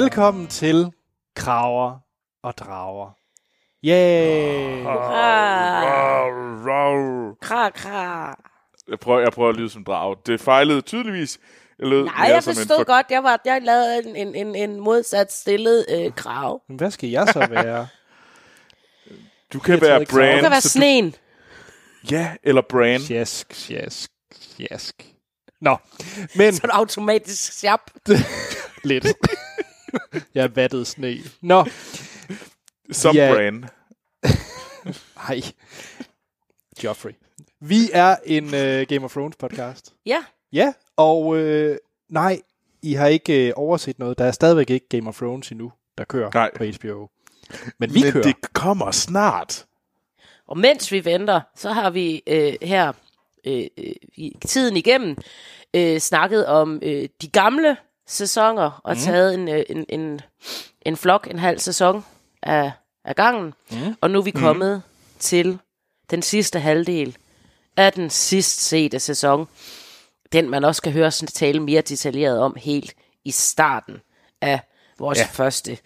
Velkommen til Kraver og Drager. Yay! Kra, kra. Jeg prøver, jeg prøver at lyde som drag. Det fejlede tydeligvis. Jeg lød Nej, mere jeg som en forstod for- godt. Jeg, var, jeg lavede en, en, en, en modsat stillet øh, krav. Men Hvad skal jeg så være? Du kan Jeg være ikke, så- brand. Du kan være så sneen. Ja, eller brand. Sjask, sjask, sjask. Nå, men Så er du automatisk sjap. lidt. Jeg er vattet sne. Nå, Som Ja. brand. hej. Joffrey. Vi er en uh, Game of Thrones podcast. Ja. Ja, og øh, nej, I har ikke øh, overset noget. Der er stadigvæk ikke Game of Thrones endnu, der kører Nej. på HBO. Men vi Men kører. det kommer snart. Og mens vi venter, så har vi øh, her øh, øh, i tiden igennem øh, snakket om øh, de gamle sæsoner og mm. taget en, øh, en, en, en flok, en halv sæson af, af gangen. Mm. Og nu er vi kommet til den sidste halvdel af den sidst sete sæson. Den man også kan høre sådan tale mere detaljeret om helt i starten af vores Ja. første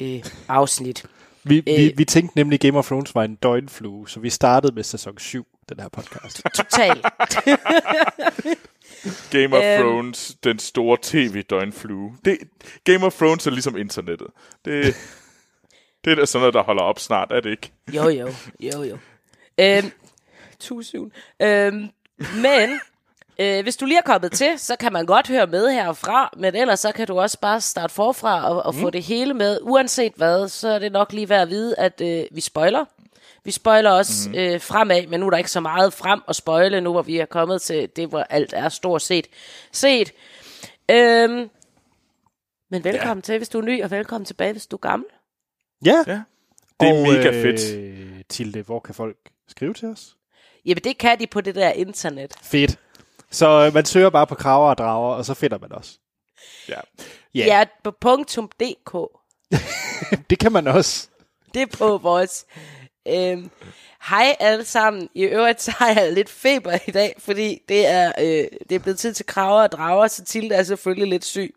øh, afsnit. Vi, vi, Øh. vi tænkte nemlig, Game of Thrones var en døgnflue, så vi startede med sæson 7, den her podcast. Totalt. Game of Øhm. Thrones, den store tv-døgnflue. Det, Game of Thrones er ligesom internettet. Det, det er da sådan noget, der holder op snart, er det ikke? Jo, jo, jo, jo. Øhm, soon. Øhm, men øh, hvis du lige er kommet til, så kan man godt høre med herfra, men ellers så kan du også bare starte forfra og, og få det hele med. Uanset hvad, så er det nok lige værd at vide, at øh, vi spoiler. Vi spoiler også mm. øh, fremad, men nu er der ikke så meget frem at spoile, nu hvor vi er kommet til det, hvor alt er stort set set. Øhm, men velkommen ja. til, hvis du er ny, og velkommen tilbage, hvis du er gammel. Ja, Ja. Det er og, mega øh, fedt. Tilde, hvor kan folk skrive til os? Jamen, det kan de på det der internet. Fedt. Så øh, man søger bare på kraver og drager, og så finder man os. Ja. Ja. Ja, på .dk. Det kan man også. Det er på vores... Øhm, hej alle sammen. I øvrigt så har jeg lidt feber i dag, fordi det er, øh, det er blevet tid til kraver og drager, så Tilde er selvfølgelig lidt syg.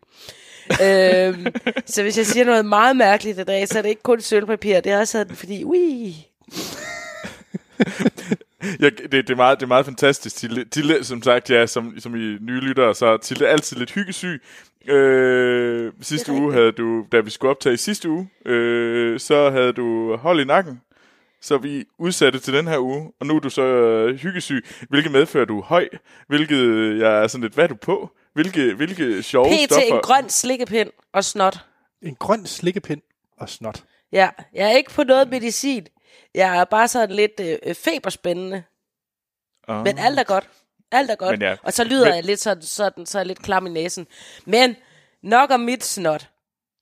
øhm, så hvis jeg siger noget meget mærkeligt i dag, så er det ikke kun sølvpapir, det er også sådan, fordi, ui, Ja, det, det, er meget, det er meget fantastisk. Tilde, Tilde som sagt, ja, som, som I nye lyttere, så er Tilde altid lidt hyggesyg. Øh, sidste uge havde du, da vi skulle optage i sidste uge, øh, så havde du hold i nakken. Så vi udsatte til den her uge, og nu er du så øh, hyggesyg, hvilket medfører, at du er høj, hvilket jeg er sådan lidt, hvad er du på? Hvilke, hvilke sjove pt. stoffer? en grøn slikkepind og snot. En grøn slikkepind og snot. Ja, jeg er ikke på noget medicin. Jeg er bare sådan lidt øh, feberspændende. Ah. Men alt er godt. Alt er godt. Men ja. Og så lyder Men- jeg lidt sådan, sådan, så er jeg lidt klam i næsen. Men nok om mit snot.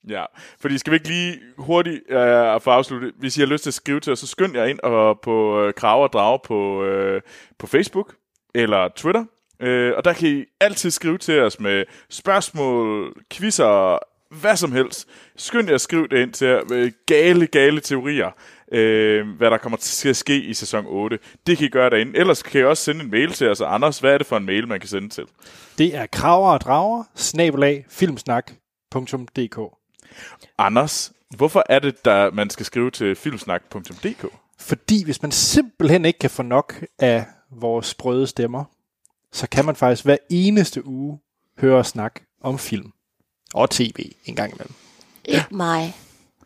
Ja, fordi skal vi ikke lige hurtigt øh, få afsluttet, hvis I har lyst til at skrive til os, så skynd jer ind og på øh, Krav og Drage på, øh, på Facebook eller Twitter. Øh, og der kan I altid skrive til os med spørgsmål, quizzer, hvad som helst. Skynd jer at skrive det ind til jer, med gale, gale teorier, øh, hvad der kommer til at ske i sæson 8. Det kan I gøre derinde. Ellers kan I også sende en mail til os. Og Anders, hvad er det for en mail, man kan sende til? Det er kraver og drager, snabelag, filmsnak.dk. Anders, hvorfor er det, der man skal skrive til filmsnak.dk? Fordi hvis man simpelthen ikke kan få nok af vores sprøde stemmer, så kan man faktisk hver eneste uge høre os snakke om film. Og tv en gang imellem. Ikke mig.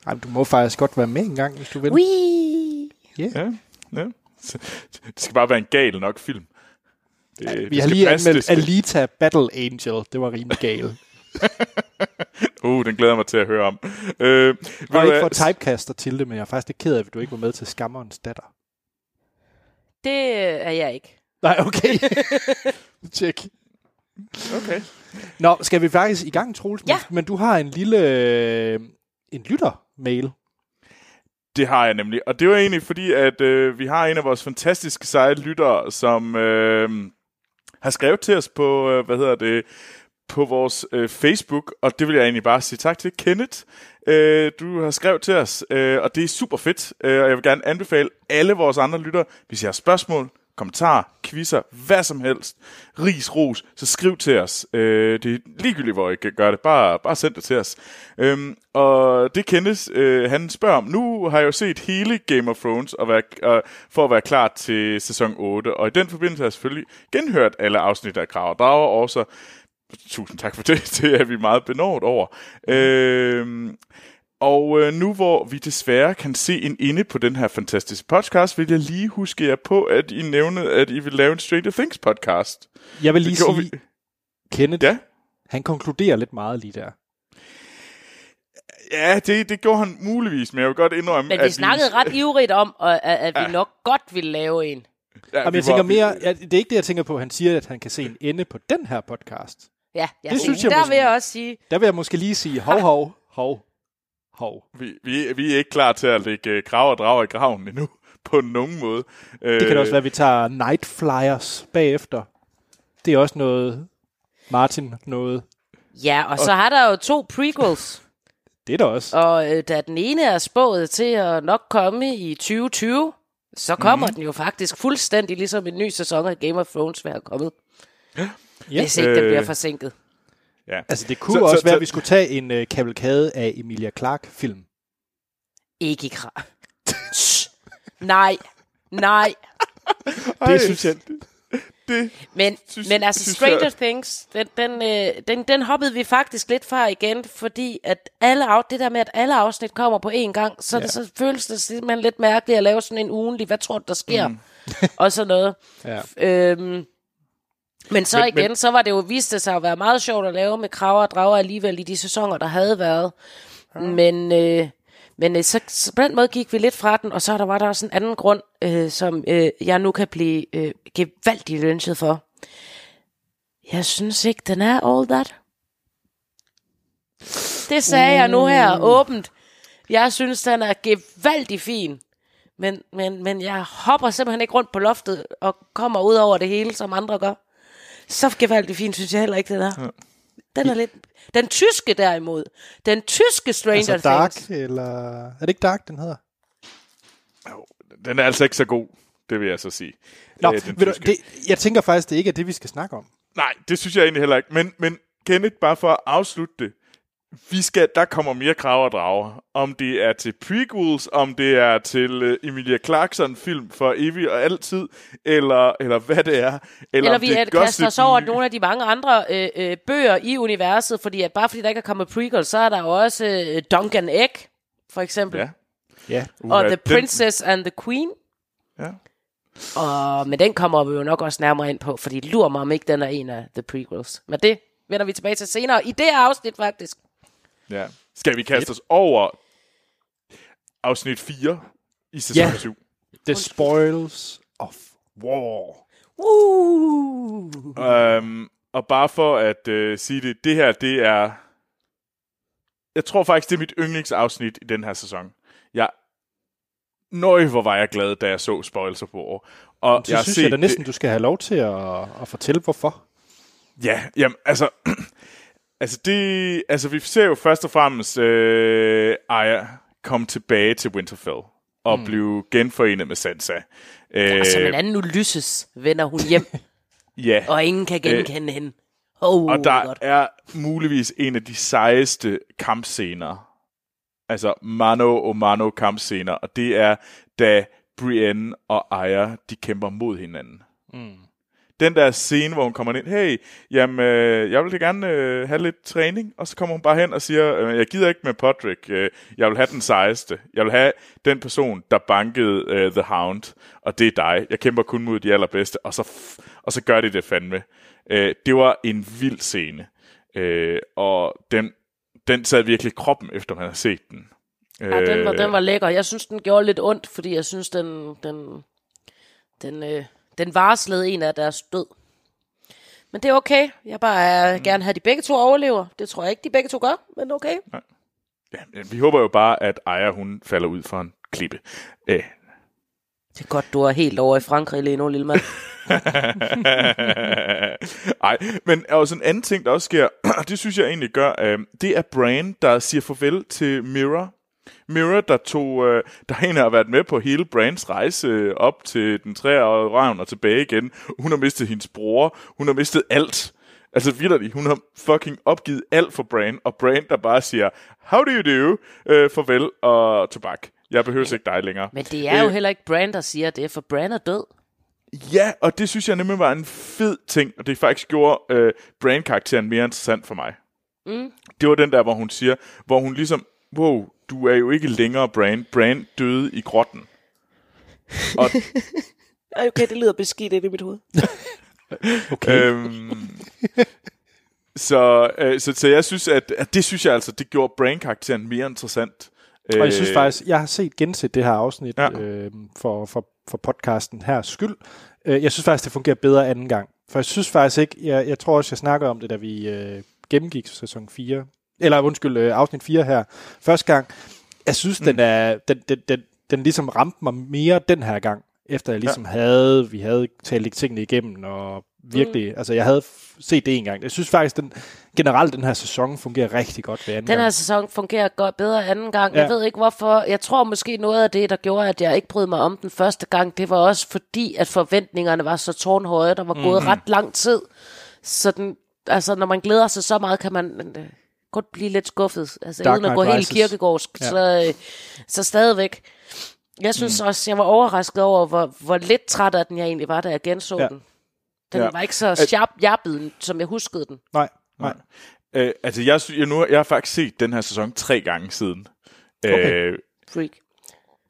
Ej, men du må faktisk godt være med en gang, hvis du vil. Wee. Yeah. Ja, ja. Det skal bare være en gal nok film. Det, det Vi har skal lige anmeldt det Alita Battle Angel. Det var rimelig galt. Uh, den glæder jeg mig til at høre om. Øh, Og ikke for typecaster til det, men jeg er faktisk lidt ked af, at du ikke var med til Skammerens datter. Det er jeg ikke. Nej, okay. Tjek. Okay. Nå, skal vi faktisk i gang, Troels? Men- Ja. Men du har en lille øh, en lytter-mail. Det har jeg nemlig. Og det var egentlig fordi, at øh, vi har en af vores fantastiske seje lyttere, som øh, har skrevet til os på, øh, hvad hedder det, på vores øh, Facebook, og det vil jeg egentlig bare sige tak til. Kenneth, øh, du har skrevet til os, øh, og det er super fedt, øh, og jeg vil gerne anbefale alle vores andre lyttere, hvis I har spørgsmål, kommentarer, quizzer, hvad som helst, ris, ros, så skriv til os. Øh, det er ligegyldigt, hvor I kan gøre det. Bare, bare send det til os. Øhm, og det kendes, øh, han spørger om, nu har jeg jo set hele Game of Thrones og være, øh, for at være klar til sæson 8, og i den forbindelse har jeg selvfølgelig genhørt alle afsnit af Krav og Drager, også tusind tak for det, det er vi meget benådet over. Øh, og øh, nu hvor vi desværre kan se en inde på den her fantastiske podcast, vil jeg lige huske jer på, at I nævnede, at I vil lave en Stranger Things podcast. Jeg vil lige sige, Kenneth, Ja, han konkluderer lidt meget lige der. ja det, det gjorde han muligvis, men jeg vil godt indrømme, Men at vi snakkede ret ivrigt om, at, at vi Ja. nok godt ville lave en. Ja, Jamen, vi jeg tænker var- mere, ja, det er ikke det, jeg tænker på. Han siger, at han kan se en ende på den her podcast. Ja, ja. Det synes jeg der måske- vil jeg også sige, Der vil jeg måske lige sige, hov, hov, hov, hov. Vi, vi, vi er ikke klar til at lægge øh, grav og drager i graven endnu, på nogen måde. Det kan da også være, at vi tager Night Flyers bagefter. Det er også noget, Martin noget. ja, og så har der jo to prequels. Det er der også. Og øh, da den ene er spået til at nok komme i 2020, så kommer mm. den jo faktisk fuldstændig ligesom en ny sæson af Game of Thrones vil have kommet. Ja. Hvis ikke øh... den Øh. bliver forsinket. Ja. Altså, det kunne Så- så, også så- være, så- at vi skulle tage en uh, kavalkade af Emilia Clarke-film. Ikke i kra. Nej, nej. Det synes jeg... Det, Men, Synes- men altså synes Stranger jeg- Things, den, den, øh, den, den hoppede vi faktisk lidt fra igen, fordi at alle af, det der med, at alle afsnit kommer på én gang, så, ja. det, så føles det simpelthen lidt mærkeligt at lave sådan en ugenlig, hvad tror du, der sker? Mm. og sådan noget. Ja. Øhm, men så Men- men, igen, så var det jo vist det sig at være meget sjovt at lave med kraver og drager alligevel i de sæsoner, der havde været. Ja. Men, øh, men øh, så, så på den måde gik vi lidt fra den, og så der var der også en anden grund, øh, som øh, jeg nu kan blive øh, gevaldigt lynchet for. Jeg synes ikke, den er all that. Det sagde uh. jeg nu her åbent. Jeg synes, den er gevaldig fin. Men, men, men jeg hopper simpelthen ikke rundt på loftet og kommer ud over det hele, som andre gør. Så gevaldig fin synes jeg heller ikke, den er. Den er lidt... Den tyske derimod. Den tyske Stranger Altså Dark, Things. eller... Er det ikke Dark, den hedder? den er altså ikke så god, det vil jeg så sige. Nå, Øh, ved du, det, jeg tænker faktisk, det ikke er det, vi skal snakke om. Nej, det synes jeg egentlig heller ikke. Men, men Kenneth, bare for at afslutte det. Vi skal, der kommer mere krav og drager. Om det er til prequels, om det er til uh, Emilia Clarkson-film for evig og altid, eller, eller hvad det er. Eller, Eller vi det er kaster os over nogle af de mange andre øh, øh, bøger i universet, fordi at bare fordi der ikke er kommet prequel, så er der jo også øh, Duncan Egg, for eksempel. Ja. Ja. Og Uha, The den- Princess and the Queen. Ja. Og, men den kommer vi jo nok også nærmere ind på, fordi lurer mig om ikke, den er en af the prequels. Men det vender vi tilbage til senere i det her afsnit faktisk. Ja. Skal vi kaste os over afsnit 4 i sæson Ja. 7? The Spoils of War. Uh. Um, og bare for at uh, sige det, det her, det er... Jeg tror faktisk, det er mit yndlingsafsnit i den her sæson. Jeg... Nøj, hvor var jeg glad, da jeg så Spoils of War. Og Så jeg synes jeg da næsten, det- du skal have lov til at, at fortælle, hvorfor. Ja, jamen, altså... altså, det... Altså, vi ser jo først og fremmest øh, Arya komme tilbage til Winterfell og mm. blive genforenet med Sansa. Øh, Og som en anden Ulysses vender hun hjem, ja. og ingen kan genkende hende. Oh, Og der godt. er muligvis en af de sejeste kampscener. Altså mano og mano kampscener. Og det er, da Brienne og Arya, de kæmper mod hinanden. Mm. Den der scene, hvor hun kommer ind, hey, jamen, øh, jeg vil gerne øh, have lidt træning. Og så kommer hun bare hen og siger, øh, jeg gider ikke med Podrick, øh, jeg vil have den sejeste. Jeg vil have den person, der bankede øh, The Hound, og det er dig. Jeg kæmper kun mod de allerbedste, og så, f- og så gør de det fandme. Øh, det var en vild scene, øh, og den, den sad virkelig kroppen, efter man har set den. Ja, den var, Øh, den var lækker. Jeg synes, den gjorde lidt ondt, fordi jeg synes, den, den, den, øh, den varslede en af deres død. Men det er okay. Jeg bare mm. gerne have, at de begge to overlever. Det tror jeg ikke, de begge to gør, men okay. Ja, men vi håber jo bare, at Aya, hun falder ud for en klippe. Øh, Det er godt, du er helt over i Frankrig lige nu, lille mand. Ej, men også en anden ting, der også sker, og det synes jeg egentlig gør, øh, det er Bran, der siger farvel til Mira. Mirror, der tog, øh, der er en, der har været med på hele Brands rejse øh, op til den treårige røven og tilbage igen. Hun har mistet hendes bror. Hun har mistet alt. Altså vidderligt, hun har fucking opgivet alt for Brand, og Brand, der bare siger, how do you do, øh, farvel og tobak. Jeg behøver ikke dig længere. Men det er jo Øh, heller ikke Brand, der siger det, for Brand er død. Ja, og det synes jeg nemlig var en fed ting, og det faktisk gjorde øh, Brand-karakteren mere interessant for mig. Mm. Det var den der, hvor hun siger, hvor hun ligesom, wow, du er jo ikke længere Brand. Brand døde i grotten. Og Okay, det lyder beskidt ind i mit hoved. Okay. Øhm, så, øh, så, så jeg synes, at, at det synes jeg altså, det gjorde Brain-karakteren mere interessant. Og jeg synes faktisk, jeg har set genset det her afsnit Ja. øh, for, for, for podcasten her skyld. Øh, jeg synes faktisk, det fungerer bedre anden gang. For jeg synes faktisk ikke, jeg, jeg tror også, jeg snakkede om det, da vi øh, gennemgik sæson 4, eller undskyld, øh, afsnit 4 her første gang. Jeg synes, mm. den, er, den, den, den, den ligesom ramte mig mere den her gang, efter jeg ligesom ja. havde, vi havde talt tingene igennem, og virkelig, mm. altså jeg havde set det en gang. Jeg synes faktisk, den, generelt den her sæson fungerer rigtig godt ved anden Den gang. her sæson fungerer godt bedre anden gang. Ja. Jeg ved ikke hvorfor. Jeg tror måske noget af det, der gjorde, at jeg ikke brød mig om den første gang, det var også fordi, at forventningerne var så tårnhøje. Der var gået mm. ret lang tid. Så den, altså, når man glæder sig så meget, kan man øh, godt blive lidt skuffet. Altså, Dark uden at gå helt kirkegårdsk. Ja. Så, øh, så stadigvæk. Jeg synes mm. også, jeg var overrasket over, hvor, hvor lidt træt af den jeg egentlig var, da jeg genså ja. Den. Den Ja. var ikke så sharp jappet, som jeg huskede den. Nej, nej. Øh, altså, jeg, jeg, nu, jeg har faktisk set den her sæson tre gange siden. Okay. Øh, Freak.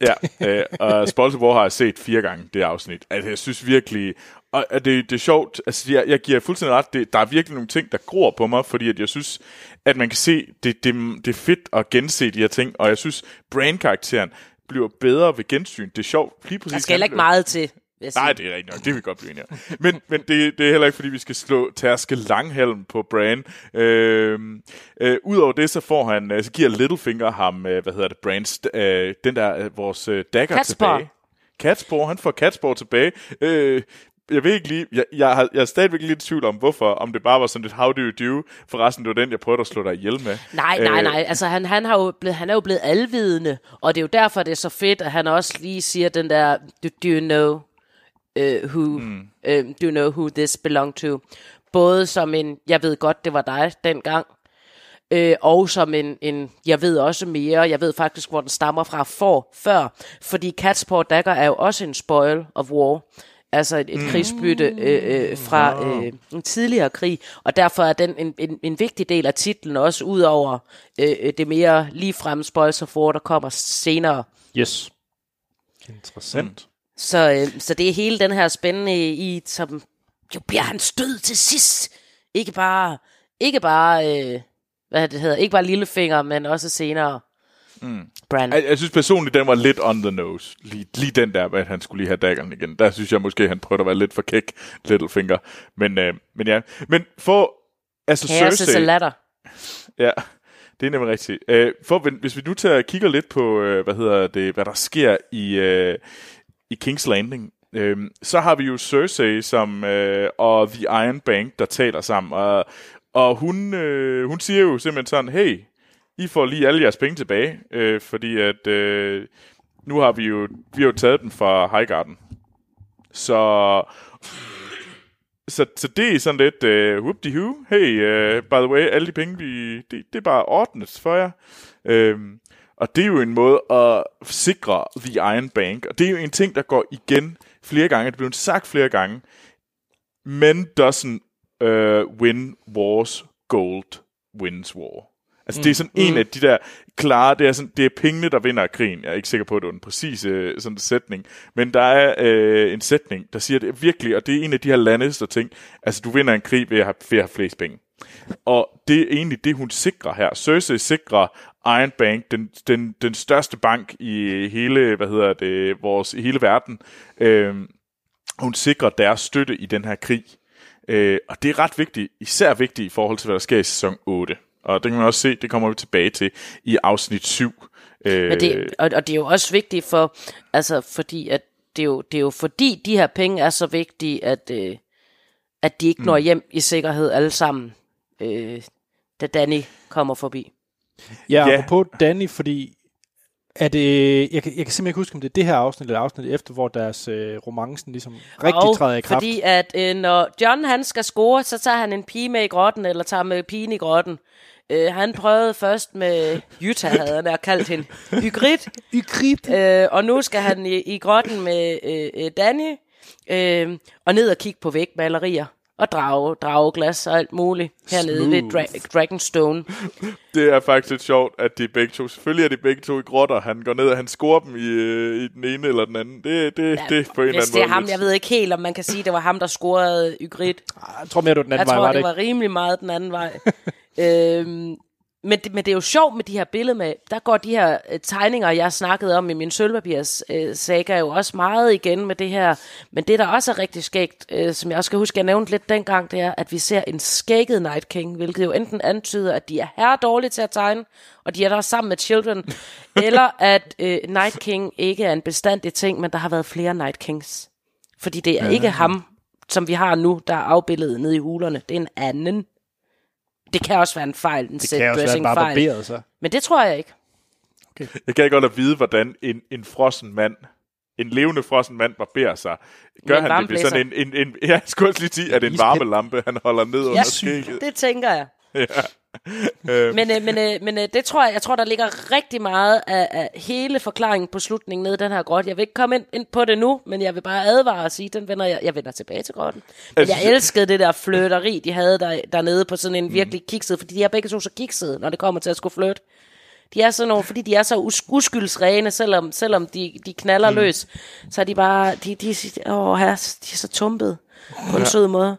ja, øh, og War har jeg set fire gange, det afsnit. Altså, jeg synes virkelig... Og og det, det er sjovt, altså jeg, jeg giver fuldstændig ret, det, der er virkelig nogle ting, der gror på mig, fordi at jeg synes, at man kan se, det, det, det er fedt at gense de her ting, og jeg synes, Brain-karakteren bliver bedre ved gensyn. Det er sjovt, lige præcis. Der skal heller ikke meget til. Nej, det er rigtigt nok. Det vil vi godt blive enige om. Men, men det, det er heller ikke, fordi vi skal slå tærske langhalm på Bran. Øh, øh, Udover det, så får han, øh, så giver Littlefinger ham, øh, hvad hedder det, Brans, øh, den der, øh, vores øh, dagger Catspor. tilbage. Catspor, han får Catspor tilbage. Øh, jeg ved ikke lige, jeg, jeg, har, jeg er stadigvæk lidt i tvivl om, hvorfor, om det bare var sådan lidt, how do you do? Forresten, det var den, jeg prøvede at slå dig ihjel med. Nej, nej, Øh, nej. Altså, han, han, har jo blevet, han er jo blevet alvidende, og det er jo derfor, det er så fedt, at han også lige siger den der, do, do you know uh, who, mm. uh, do you know who this belong to? Både som en, jeg ved godt, det var dig dengang, øh, og som en, en, jeg ved også mere, jeg ved faktisk, hvor den stammer fra for, før, fordi Catsport Dagger er jo også en spoil of war, altså et, et mm. krigsbytte øh, øh, fra øh, en tidligere krig, og derfor er den en, en, en vigtig del af titlen også, ud over øh, øh, det mere ligefrem spoils of war, der kommer senere. Yes. Interessant. Så, øh, så det er hele den her spændende i, som jo bliver han stød til sidst. Ikke bare, ikke bare, øh, hvad det hedder, ikke bare lillefinger, men også senere. Mm. Brand. Jeg, jeg synes personligt, den var lidt on the nose. Lige, lige den der, at han skulle lige have daggeren igen. Der synes jeg måske, han prøvede at være lidt for kæk, Littlefinger. Men, øh, men ja. Men for... Altså Chaos is a Cersei... ladder. Ja, det er nemlig rigtigt. Øh, for, hvis vi nu tager kigger lidt på, øh, hvad hedder det, hvad der sker i, øh, i King's Landing, øh, så har vi jo Cersei som, øh, og The Iron Bank, der taler sammen. Og, og hun, øh, hun siger jo simpelthen sådan, hey, i får lige alle jeres penge tilbage, øh, fordi at øh, nu har vi jo, vi har jo taget den fra Highgarden. Så så, så det er sådan lidt, øh, whoop de who hey, uh, by the way, alle de penge, vi, det, det er bare ordnet for jer. Um, og det er jo en måde at sikre The Iron Bank, og det er jo en ting, der går igen flere gange, det er blevet sagt flere gange, men doesn't uh, win wars, gold wins war. Altså, mm. det er sådan mm. en af de der klare, det er, sådan, det er pengene, der vinder krigen. Jeg er ikke sikker på, at det var en præcis øh, sådan sætning. Men der er øh, en sætning, der siger det virkelig, og det er en af de her Lannister ting. Altså, du vinder en krig ved at have, ved at have flest penge. Og det er egentlig det, hun sikrer her. Cersei sikrer Iron Bank, den, den, den største bank i hele, hvad hedder det, vores, i hele verden. Øh, hun sikrer deres støtte i den her krig. Øh, og det er ret vigtigt, især vigtigt i forhold til, hvad der sker i sæson 8. Og det kan man også se, det kommer vi tilbage til i afsnit 7. Øh, Men det, og, og det er jo også vigtigt for, altså fordi at det er jo, det er jo fordi de her penge er så vigtige, at, øh, at de ikke når hjem i sikkerhed alle sammen, øh, da Danny kommer forbi. Ja, Ja. ja. på Danny, fordi Er det, jeg, kan, jeg kan simpelthen ikke huske, om det er det her afsnit eller afsnit efter, hvor deres øh, romancen ligesom rigtig og træder i kraft. fordi at øh, når John han skal score, så tager han en pige med i grotten, eller tager med pigen i grotten. Øh, han prøvede først med Jutta, havde han der kaldt hende. Ygritte. Ygritte. Øh, og nu skal han i, i grotten med øh, øh, Danny, øh, og ned og kigge på vægmalerier. Og drage, drageglas og alt muligt hernede ved Dra- Dragonstone. Det er faktisk lidt sjovt, at de begge to, selvfølgelig er de begge to i grotter. Han går ned, og han scorer dem i, øh, i den ene eller den anden. Det, det, ja, det er på en eller Hvis anden det er måde ham, lidt- jeg ved ikke helt, om man kan sige, det var ham, der scorede Ygritte. Jeg tror mere, det var den anden Jeg vej, tror, var det, det var rimelig meget den anden vej. øhm, men, det, men det er jo sjovt med de her billeder med, der går de her øh, tegninger, jeg snakkede om i min sølvpapirs øh, saga, jo også meget igen med det her. Men det, der også er rigtig skægt, øh, som jeg også skal huske, jeg nævnte lidt dengang, det er, at vi ser en skægget Night King, hvilket jo enten antyder, at de er her dårlige til at tegne, og de er der sammen med Children, eller at øh, Night King ikke er en bestandig ting, men der har været flere Night Kings. Fordi det er ja. ikke ham, som vi har nu, der er afbildet nede i hulerne. Det er en anden. Det kan også være en fejl, en Det set kan også være dressing bare fejl. barberet, så. Men det tror jeg ikke. Jeg kan ikke godt at vide, hvordan en, en frossen mand, en levende frossen mand barberer sig. Gør han det ved sådan en, en, en, ja, jeg skulle også lige sige, at det er en varmelampe, han holder ned under skægget. det tænker jeg. Ja. Men, øh, men, øh, men øh, det tror jeg, jeg tror, der ligger rigtig meget af, af hele forklaringen på slutningen nede i den her grotte. Jeg vil ikke komme ind, ind på det nu, men jeg vil bare advare og sige, den vender jeg, jeg vender tilbage til grotten. Men Altså, jeg elskede det der fløteri, de havde der, dernede på sådan en virkelig kikset, fordi de er begge to så kiksede, når det kommer til at skulle flytte. De er sådan nogle, fordi de er så us- uskyldsrene, selvom, selvom de, de knaller mm. løs, så er de bare, de, de, åh, her, de er så tumpede på en sød måde.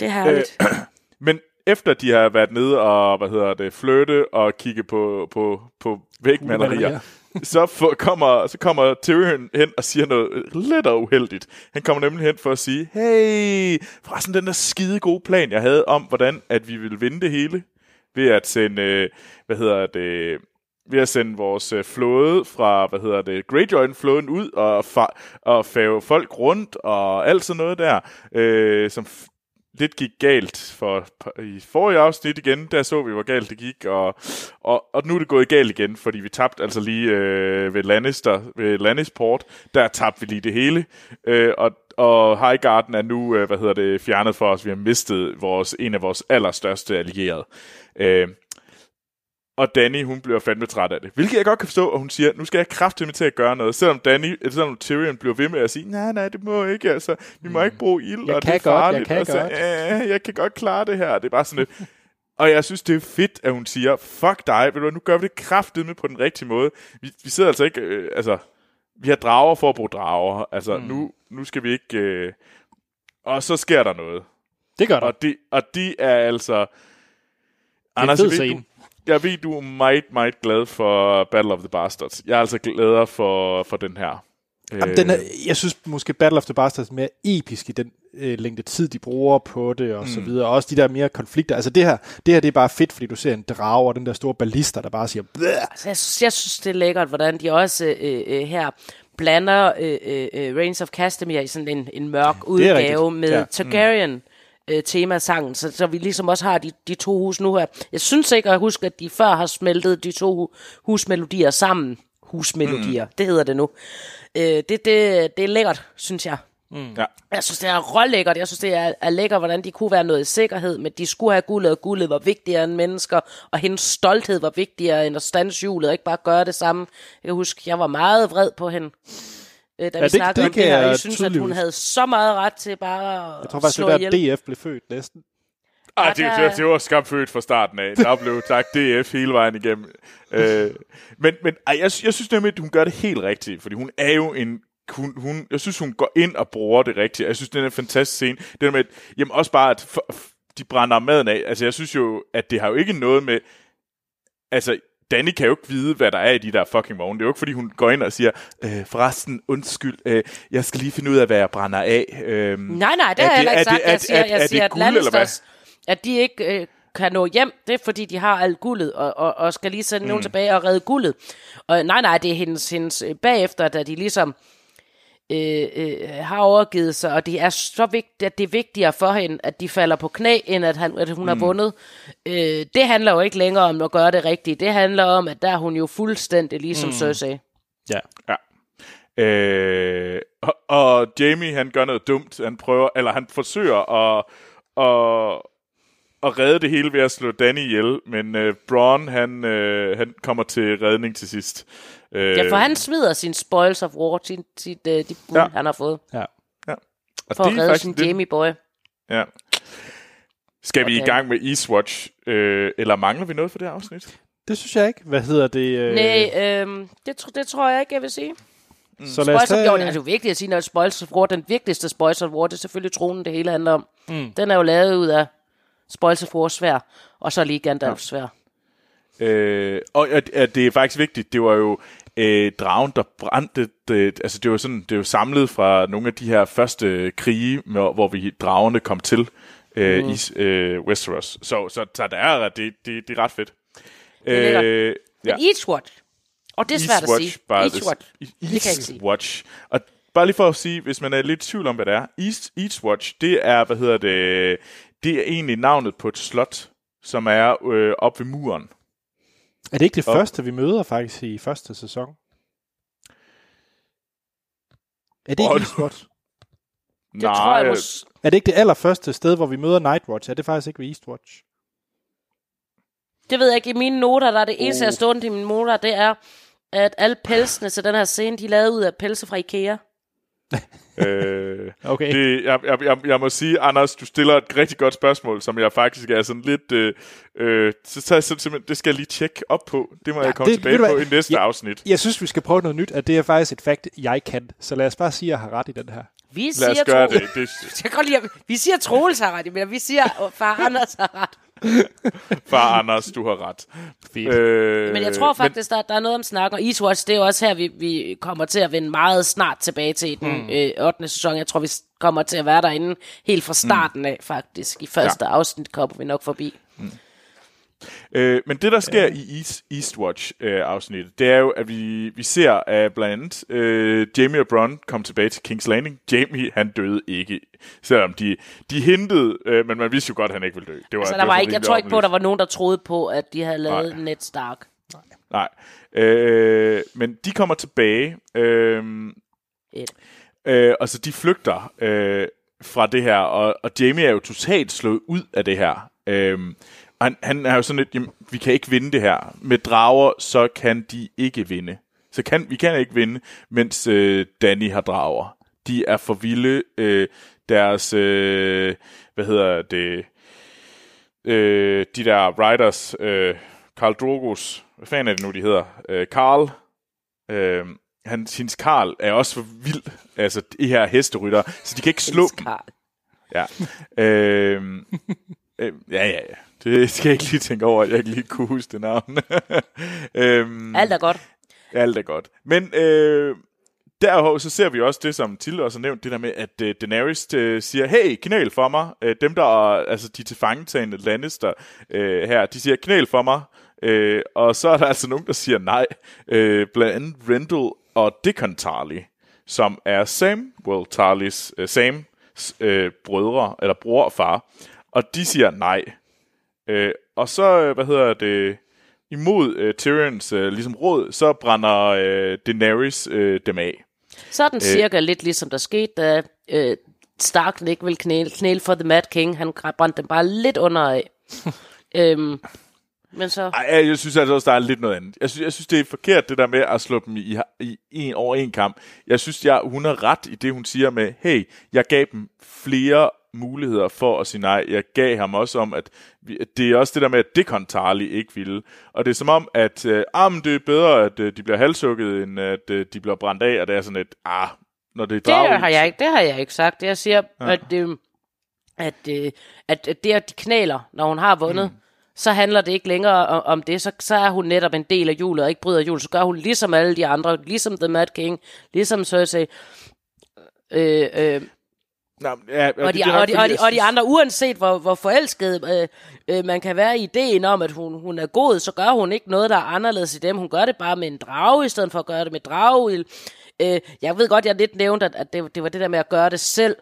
Det er herligt. Øh, Men efter de har været nede og, hvad hedder det, flytte og kigge på, på, på vægmalerier, Malerier. så, for, kommer, så kommer Tyrion hen og siger noget lidt og uheldigt. Han kommer nemlig hen for at sige, hey, forresten den der skide gode plan, jeg havde om, hvordan at vi ville vinde det hele, ved at sende, øh, hvad hedder det, ved at sende vores øh, flåde fra, hvad hedder det, Greyjoy-flåden ud og, fa- og fave folk rundt og alt sådan noget der, øh, som lidt gik galt for i forrige afsnit igen, der så vi, hvor galt det gik, og, og, og nu er det gået galt igen, fordi vi tabte altså lige øh, ved Lannister, ved Lannisport, der tabte vi lige det hele, øh, og, og Highgarden er nu, øh, hvad hedder det, fjernet for os, vi har mistet vores, en af vores allerstørste allierede. Øh, og Danny, hun bliver fandme træt af det. Hvilket jeg godt kan forstå, og hun siger, nu skal jeg kraftigt til at gøre noget. Selvom Danny, eller selvom Tyrion bliver ved med at sige, nej, nej, det må ikke, altså. Vi må ikke bruge ild, Jeg og kan det er godt, jeg farligt. kan og så, godt. Ja, jeg kan godt klare det her. Det er bare sådan lidt... Og jeg synes, det er fedt, at hun siger, fuck dig, ved du nu gør vi det kraftigt med på den rigtige måde. Vi, vi sidder altså ikke, øh, altså, vi har drager for at bruge drager. Altså, mm. nu, nu skal vi ikke... Øh, og så sker der noget. Det gør der. Og de, og de er altså... Anders, fed jeg ved, scene. du, jeg ved, du er meget, meget glad for Battle of the Bastards. Jeg er altså glæder for, for den her. Jamen, den er, jeg synes måske Battle of the Bastards er mere episk i den øh, længde tid, de bruger på det og mm. så videre. Også de der mere konflikter. Altså det her, det her det er bare fedt, fordi du ser en drage og den der store ballister, der bare siger! Altså, jeg, synes, jeg synes, det er lækkert, hvordan de også øh, øh, her blander øh, øh, øh, Reigns of Castamere i sådan en, en mørk udgave med Ja. Targaryen. Øh, temasangen, så, så vi ligesom også har de, de to hus nu her. Jeg synes ikke, at jeg husker, at de før har smeltet de to hu- husmelodier sammen. Husmelodier, mm. det hedder det nu. Øh, det, det, det er lækkert, synes jeg. Ja. Jeg synes, det er rålækkert. Jeg synes, det er, er lækkert, hvordan de kunne være noget i sikkerhed, men de skulle have guldet, og guldet var vigtigere end mennesker, og hendes stolthed var vigtigere end at stanse hjulet, og ikke bare gøre det samme. Jeg kan huske, jeg var meget vred på hende, øh, da Ja, vi det- snakkede det om kan det her. jeg Jeg synes, at tydeligt hun havde så meget ret til bare at Jeg tror faktisk, slå det ihjel. der DF blev født næsten. Ah, det, det, det var skamfødt fra starten af. Der blev sagt DF hele vejen igennem. øh, men men ej, jeg, jeg synes nemlig, at hun gør det helt rigtigt, fordi hun er jo en hun, hun, jeg synes, hun går ind og bruger det rigtigt. Jeg synes, det er en fantastisk scene. Det der med, at, jamen også bare, at f- f- de brænder maden af. Altså, jeg synes jo, at det har jo ikke noget med... Altså, Danny kan jo ikke vide, hvad der er i de der fucking vogne. Det er jo ikke, fordi hun går ind og siger, øh, forresten, undskyld, øh, jeg skal lige finde ud af, hvad jeg brænder af. Øh, Nej, nej, det har jeg heller er ikke sagt. Jeg siger, er- jeg er siger at guld, eller hvad? Lannisters, at de ikke øh, kan nå hjem, det er fordi, de har alt guldet, og, og, og skal lige sende mm. nogen tilbage og redde guldet. Og nej, nej, det er hendes, hendes øh, bagefter, da de ligesom øh, øh, har overgivet sig, og det er så vigtigt, at det er vigtigere for hende, at de falder på knæ, end at, han, at hun mm. har vundet. Øh, det handler jo ikke længere om at gøre det rigtigt. Det handler om, at der er hun jo fuldstændig ligesom mm. Cersei. Ja. Ja. Øh, og, og Jamie, han gør noget dumt. Han prøver, eller han forsøger at, at, at redde det hele ved at slå Danny ihjel, men øh, Braun, han, øh, han kommer til redning til sidst. Øh, Ja, for han smider sin spoils of war, sin, sit, øh, de bud, Ja. han har fået, ja. ja. Og for at redde faktisk sin lidt- Jamie boy. Ja. Skal vi i Okay. gang med Eastwatch, øh, eller mangler vi noget for det her afsnit? Det synes jeg ikke. Hvad hedder det? Øh, Nej, øh, det, tr- det tror jeg ikke, jeg vil sige. så lad os jo, tage, det er jo vigtigt at sige, når spoils of war, den vigtigste spoils of war, det er selvfølgelig tronen, det hele handler om. Mm. Den er jo lavet ud af spoils of war svær, og så lige Gandalfs svær. Øh, og at, det er faktisk vigtigt, det var jo øh, dragen, der brændte, det, altså det var sådan, det er jo samlet fra nogle af de her første krige, med, hvor vi dragerne kom til øh, mm. i øh, Westeros. Så, så, så der er, det, det, det er ret fedt. er lækkert. Øh, Men Eastwatch, og det er svært at sige. bare Eastwatch, det- det. Eastwatch. Og bare lige for at sige, hvis man er lidt i tvivl om, hvad det er. East, Eastwatch, det er, hvad hedder det, det er egentlig navnet på et slot, som er øh, op ved muren. Er det ikke det Op. første, vi møder faktisk i første sæson? Er det ikke Åh, Eastwatch? Det tror jeg måske... Er det ikke det allerførste sted, hvor vi møder Nightwatch? Er det faktisk ikke ved Eastwatch? Det ved jeg ikke. I mine noter, der er det eneste, Uh. jeg stående i mine noter, det er, at alle pelsene til den her scene, de er lavet ud af pelse fra Ikea. øh, Okay. det, jeg, jeg, jeg, jeg må sige, Anders, du stiller et rigtig godt spørgsmål, som jeg faktisk er sådan lidt... Øh, øh, så, så, så, simpelthen, det skal jeg lige tjekke op på. Det må ja, jeg komme det- tilbage på hvad? i næste Ja. afsnit. Jeg synes, vi skal prøve noget nyt, at det er faktisk et fakt, jeg kan. Så lad os bare sige, at jeg har ret i den her. Vi Lad siger, os gøre Tro- det. det Jeg kan godt lide, at vi siger, at Troels har ret, men vi siger, at far Anders har ret. far Anders, du har ret. Fedt. Øh, Men jeg tror faktisk, der, der er noget om snak, og Eastwatch, det er jo også her, vi, vi kommer til at vende meget snart tilbage til den mm. øh, 8. sæson. Jeg tror, vi kommer til at være derinde helt fra starten af, faktisk. I første ja. afsnit kommer vi nok forbi. Øh, men det, der sker i East, Eastwatch-afsnittet, det er jo, at vi, vi ser at blandt andet øh, Jamie og Bronn komme tilbage til King's Landing. Jamie, han døde ikke, selvom de, de hintede, øh, men man vidste jo godt, at han ikke ville dø. Det var, Så det der var sådan ikke, jeg tror ikke på, at der var nogen, der troede på, at de havde lavet Nej. Ned Stark. Nej. Øh, men de kommer tilbage, øh, Et. øh, og så de flygter øh, fra det her, og, og Jamie er jo totalt slået ud af det her. Øh, og han, han er jo sådan lidt, jamen, vi kan ikke vinde det her. Med drager, så kan de ikke vinde. Så kan, vi kan ikke vinde, mens øh, Danny har drager. De er for vilde. Øh, deres, øh, hvad hedder det, øh, de der riders, øh, Karl Drogos, hvad fanden er det nu, de hedder? Øh, Karl, øh, han, hendes Karl er også for vild, altså de her hesterytter, så de kan ikke slå dem. Karl. Ja. øh, øh, ja, ja, ja. Det skal jeg ikke lige tænke over, at jeg ikke lige kunne huske det navn. øhm, Alt er godt. alt er godt. Men øh, derover så ser vi også det, som Tilde også har nævnt, det der med, at øh, Daenerys øh, siger, hey, knæl for mig. Øh, dem, der er, altså de tilfangetagende Lannister øh, her, de siger, knæl for mig. Øh, og så er der altså nogen, der siger nej. Øh, blandt andet Rendell og Dickon Tarly, som er Samuel Tarlys, øh, Sam øh, brødre, eller bror og far. Og de siger nej. Øh, og så, øh, hvad hedder det, imod øh, Tyrions øh, ligesom råd, så brænder øh, Daenerys øh, dem af. Sådan cirka lidt ligesom der skete, da øh, Stark ikke ville knæle, knæle for The Mad King. Han brændte dem bare lidt under af. øhm, men så... Ej, jeg synes altså også, der er lidt noget andet. Jeg synes, jeg synes det er forkert, det der med at slå dem i, i en over en kamp. Jeg synes, jeg, hun har ret i det, hun siger med, hey, jeg gav dem flere muligheder for at sige nej. Jeg gav ham også om, at vi, det er også det der med, at Dickon Tarly ikke ville. Og det er som om, at øh, ah, men det er bedre, at øh, de bliver halshugget, end at øh, de bliver brændt af, og det er sådan et, ah, når det er Det drag, har jeg ikke, det har jeg ikke sagt. Jeg siger, ja. at, øh, at, øh, at, at det, at de knæler, når hun har vundet, mm. så handler det ikke længere om, det. Så, så er hun netop en del af julet, og ikke bryder jul. Så gør hun ligesom alle de andre, ligesom The Mad King, ligesom Cersei. Øh, øh, Nå, ja, og, de, det og, de, og, de, og de andre, uanset hvor, hvor forelsket øh, øh, man kan være i ideen om, at hun, hun er god, så gør hun ikke noget, der er anderledes i dem. Hun gør det bare med en drage, i stedet for at gøre det med drageild. Øh, jeg ved godt, jeg lidt nævnte, at, at det, det var det der med at gøre det selv.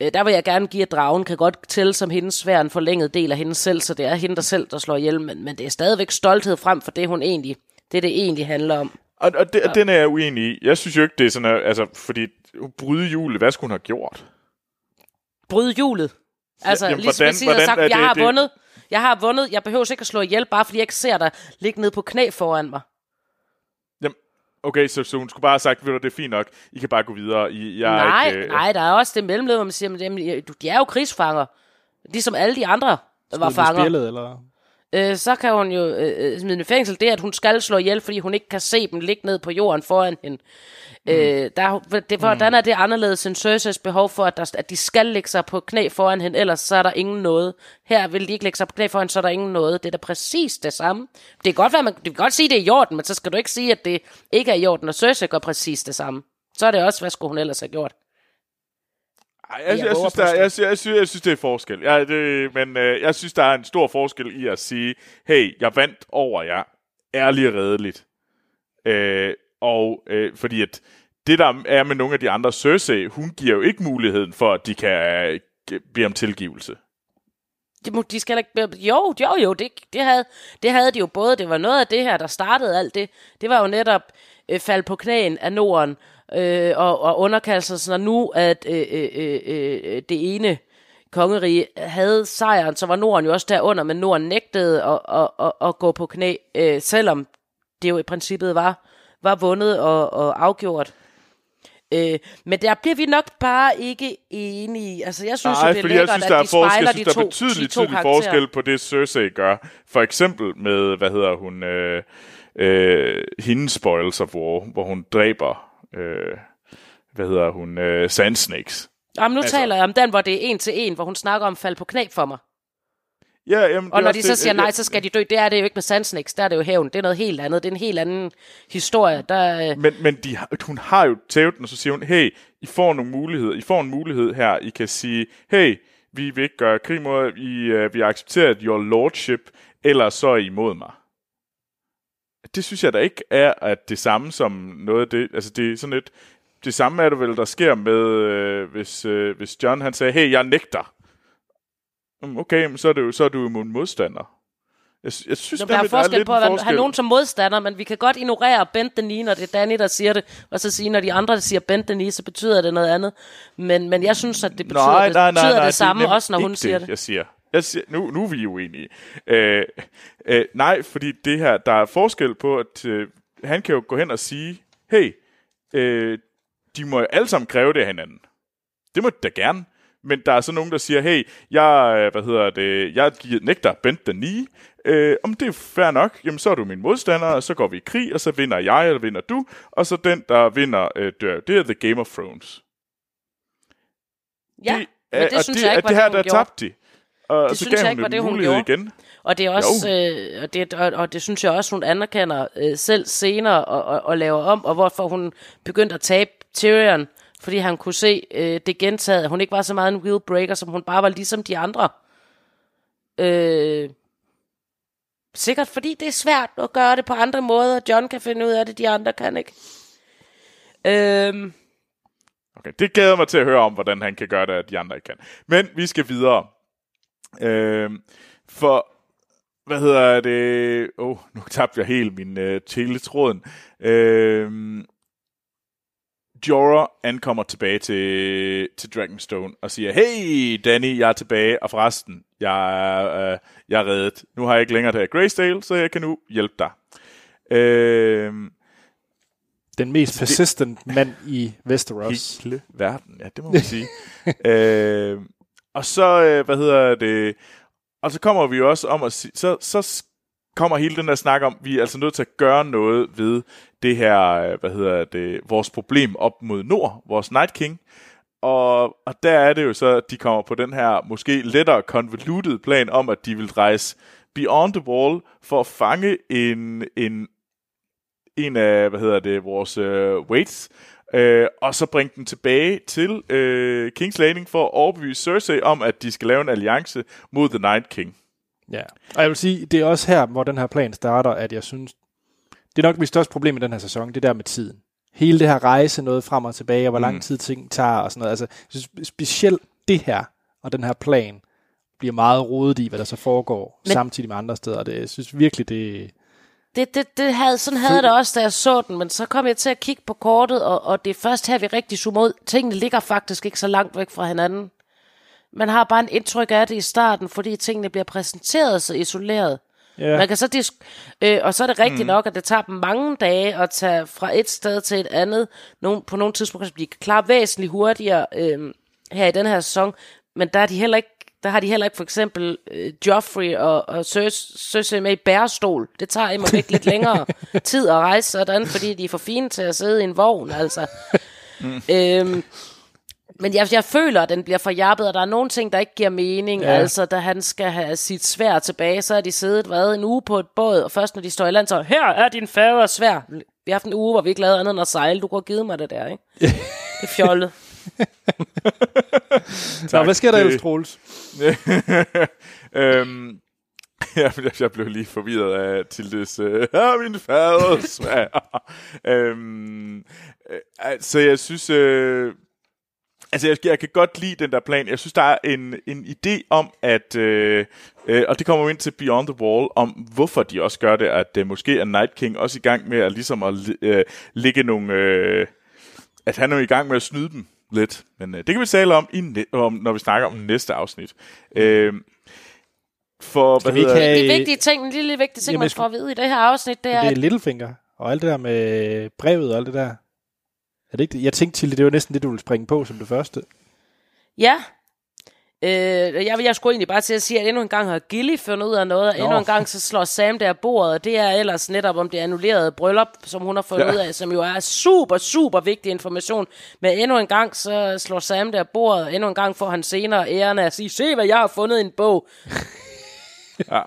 Øh, der vil jeg gerne give, at dragen kan godt tælle som hendes svær en forlænget del af hende selv, så det er hende der selv, der slår ihjel, men, men det er stadigvæk stolthed frem for det, hun egentlig, det, det egentlig handler om. Og, og, det, og den er jeg uenig i. Jeg synes jo ikke, det er sådan, at, altså, fordi bryde julet, hvad skulle hun have gjort? Bryde hjulet. Altså, Jamen, ligesom hvordan- har hvordan sagt, jeg det- har det- vundet. Jeg har vundet. Jeg behøver ikke at slå ihjel, bare fordi jeg ikke ser dig ligge ned på knæ foran mig. Jamen, okay, så, så hun skulle bare have sagt, ved du, det er fint nok, I kan bare gå videre. I, jeg nej, er ikke, øh, nej, der er også det mellemled, hvor man siger, men jamen, du- de er jo krigsfanger. Ligesom alle de andre var fanger. Spillet, eller? Øh, så kan hun jo øh, øh, smide i fængsel. Det er, at hun skal slå ihjel, fordi hun ikke kan se dem ligge ned på jorden foran hende. Mm. Øh, der, er- det, hvordan er det anderledes end Cerseis behov for, at, der, at de skal lægge sig på knæ foran hende, ellers så er der ingen noget. Her vil de ikke lægge sig på knæ foran, så er der ingen noget. Det er da præcis det samme. Det kan godt være, man, du kan godt sige, det er i orden, men så skal du ikke sige, at det ikke er i orden, og Cersei gør præcis det samme. Så er det også, hvad skulle hun ellers have gjort? Ej, jeg, Jeg jeg, synes, der, jeg, jeg, jeg, synes, jeg synes, det er forskel. Jeg, det, men øh, jeg synes, der er en stor forskel i at sige, hey, jeg vandt over jer. Ærligt og redeligt. Øh, og øh, fordi at det, der er med nogle af de andre, Cersei, hun giver jo ikke muligheden for, at de kan øh, bede om tilgivelse. De, må, de skal ikke... Jo, jo, jo, det, det, havde, det havde de jo både. Det var noget af det her, der startede alt det. Det var jo netop øh, fald på knæen af Norden øh, og, og underkastelsen. Og nu, at øh, øh, øh, øh, det ene kongerige havde sejren, så var Norden jo også derunder, men Norden nægtede at, at, at, at gå på knæ, øh, selvom det jo i princippet var, var vundet og, og afgjort. Øh, men der bliver vi nok bare ikke enige. Altså, jeg synes Nej, jo, det er fordi jeg lækkert, synes, der er at de forskel, spejler jeg synes, de der er betydelig, de to betydelig forskel på det, Cersei gør. For eksempel med, hvad hedder hun, øh, øh, hendes Spoils of War, hvor hun dræber, øh, hvad hedder hun, øh, Sand Snakes. Jamen, nu Altså- taler jeg om den, hvor det er en til en, hvor hun snakker om fald på knæ for mig. Ja, jamen, Og når de så det- siger nej, så skal de dø. Det er det jo ikke med Sandsnakes, der er det jo hævn. Det er noget helt andet. Det er en helt anden historie. Der, øh, Men, men de, hun har jo tævet den, og så siger hun, hey, I får nogle muligheder. I får en mulighed her. I kan sige, hey, vi vil ikke gøre krig mod. I, uh, vi accepterer your lordship, eller så er I imod mig. Det synes jeg da ikke er at det samme som noget af det. Altså, det er sådan et... Det samme er det vel, der sker med, øh, hvis, øh, hvis John han sagde, hey, jeg nægter. Mm, Okay, så er, det jo, så er du jo en modstander. Jeg, jeg synes, der, der er forskel lidt på at forskel. have nogen som modstander, men vi kan godt ignorere Bent Denis, når det er Danny, der siger det, og så sige, når de andre siger Bent Denis, så betyder det noget andet. Men, men jeg synes, at det betyder, nej, det, nej, nej, betyder nej, det samme, nemlig også når hun siger det. Jeg siger. Jeg siger nu, nu er vi uenige. Øh, øh, nej, fordi det her, der er forskel på, at øh, han kan jo gå hen og sige, hey, øh, de må jo alle sammen kræve det af hinanden. Det må de da gerne. Men der er så nogen, der siger, hey, jeg, øh, hvad hedder det, jeg giver- nægter Bent den nye. Øh, om det er fair nok, jamen så er du min modstander, og så går vi i krig, og så vinder jeg, eller vinder du, og så den, der vinder, øh, dør. Det er The Game of Thrones. Ja, det, men det og synes det, jeg at ikke var det her, der gjorde. tabte de. Og Det så synes gav jeg ikke var det, hun gjorde. igen. Og det er også, øh, og, det, og, og det synes jeg også, hun anerkender øh, selv senere og, og, og laver om, og hvorfor hun begyndte at tabe Tyrion, fordi han kunne se øh, det gentaget, at hun ikke var så meget en wheelbreaker, som hun bare var ligesom de andre. Øh, sikkert fordi det er svært at gøre det på andre måder. John kan finde ud af det, de andre kan ikke. Øh, Okay, det glæder mig til at høre om, hvordan han kan gøre det, at de andre ikke kan. Men vi skal videre. Øhm, for, hvad hedder det? Åh, oh, nu tabte jeg helt min øh, teletråden. Øhm, Jorah ankommer tilbage til, til Dragonstone og siger, hey Danny, jeg er tilbage, og forresten, jeg er, øh, jeg er reddet. Nu har jeg ikke længere til Greystale, så jeg kan nu hjælpe dig. Øhm, Den mest persistent mand i Westeros. hele verden, ja, det må man sige. øh, og så, øh, hvad hedder det, og så kommer vi jo også om at sige, så, så kommer hele den der snak om, vi er altså nødt til at gøre noget ved det her, øh, hvad hedder det, vores problem op mod nord, vores Night King. Og, og der er det jo så, at de kommer på den her måske lettere convoluted plan om, at de vil rejse beyond the wall for at fange en, en en af, hvad hedder det, vores øh, weights, øh, og så bringe den tilbage til øh, King's Landing for at overbevise Cersei om, at de skal lave en alliance mod The Night King. Ja. Og jeg vil sige, det er også her, hvor den her plan starter, at jeg synes, det er nok mit største problem i den her sæson, det der med tiden. hele det her rejse noget frem og tilbage, og hvor lang Mm. tid ting tager og sådan noget. Altså, jeg synes, specielt det her, og den her plan, bliver meget rodet i, hvad der så foregår, Men- Men, samtidig med andre steder. Og det, jeg synes virkelig, det... Det, det, det havde, sådan havde jeg det også, da jeg så den, men så kom jeg til at kigge på kortet, og, og det er først her, vi rigtig zoomer ud. Tingene ligger faktisk ikke så langt væk fra hinanden. Man har bare en indtryk af det i starten, fordi tingene bliver præsenteret så isoleret. Ja, Man kan så disk- øh, og så er det rigtigt mm. nok, at det tager dem mange dage at tage fra et sted til et andet. Nogle, på nogle tidspunkter kan de klar væsentligt hurtigere øh, her i den her sæson, men der er de heller ikke der har de heller ikke for eksempel øh, Joffrey og, og Cersei med i bærestol. Det tager imod ikke lidt længere tid at rejse sådan, fordi de er for fine til at sidde i en vogn, altså. Mm. Øhm, men jeg, jeg føler, at den bliver forjappet, og der er nogle ting, der ikke giver mening. Ja. Altså, da han skal have sit svær tilbage, så er de siddet hvad, en uge på et båd, og først når de står i land, så her er din færre svær. Vi har haft en uge, hvor vi ikke lavede andet end at sejle. Du kunne have givet mig det der, ikke? det er fjollet. Nå, hvad sker der Det- ellers, Troels? øhm, jeg, jeg blev lige forvirret af Tildes, øh, min fader svær. øhm, øh, altså, jeg synes, øh, altså, jeg, jeg kan godt lide den der plan. Jeg synes, der er en, en idé om, at, øh, øh, og det kommer ind til Beyond the Wall, om hvorfor de også gør det, at øh, måske er Night King også i gang med at, ligesom at øh, ligge nogle, øh, at han er i gang med at snyde dem lidt. Men øh, det kan vi tale om, i om, når vi snakker om næste afsnit. Øh, for, hvad vi hedder, have- vigtige ting, en lille vigtige ting, jamen, man får at vide i det her afsnit, det er, Det er at Littlefinger, og alt det der med brevet og alt det der. Er det ikke det? Jeg tænkte til det var næsten det, du ville springe på som det første. Ja. Øh, jeg vil jeg skulle egentlig bare til at sige, at endnu en gang har Gilly fundet ud af noget, og Nå. endnu en gang så slår Sam der bordet, og det er ellers netop om det annullerede bryllup, som hun har fundet Ja. ud af, som jo er super, super vigtig information. Men endnu en gang så slår Sam der bordet, og endnu en gang får han senere æren af at sige, se hvad jeg har fundet i en bog. ja.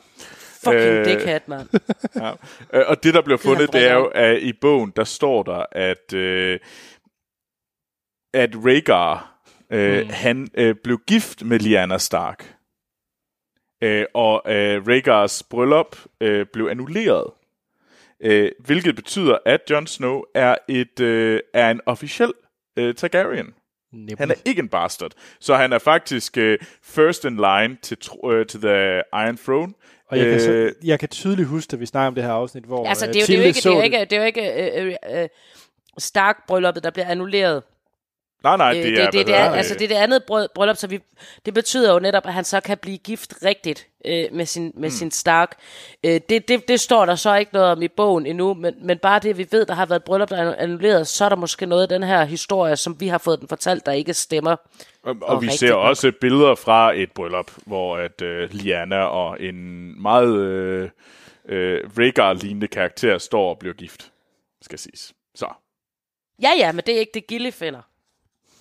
Fucking Øh, dickhead, mand. Ja. Øh, Og det, der bliver fundet, det, det er jo, at i bogen, der står der, at, øh, at Rhaegar, øh, mm. han øh, blev gift med Lyanna Stark. Øh, og øh, Rhaegars bryllup øh, blev annulleret. Øh, hvilket betyder, at Jon Snow er, et, øh, er en officiel øh, Targaryen. Nemlig. Han er ikke en bastard. Så han er faktisk øh, first in line til, øh, til The Iron Throne. Og jeg kan, så, Øh, jeg kan tydeligt huske, at vi snakker om det her afsnit, hvor Altså, øh, det er jo, det er jo ikke, det er jo ikke, det er jo ikke øh, Stark-brylluppet, der bliver annulleret. Nej, nej, Øh, det, det, er... det, det, det, er, altså, det er det andet brød- bryllup, så vi, det betyder jo netop, at han så kan blive gift rigtigt øh, med, sin, med mm. sin Stark. Øh, det, det, det står der så ikke noget om i bogen endnu, men, men bare det, vi ved, der har været et bryllup, der er annulleret, så er der måske noget af den her historie, som vi har fået den fortalt, der ikke stemmer. Og, og vi ser nok. også billeder fra et bryllup, hvor at øh, Liana og en meget øh, øh, Rhaegar-lignende karakter står og bliver gift, skal siges. Så. Ja, ja, men det er ikke det, Gilly finder.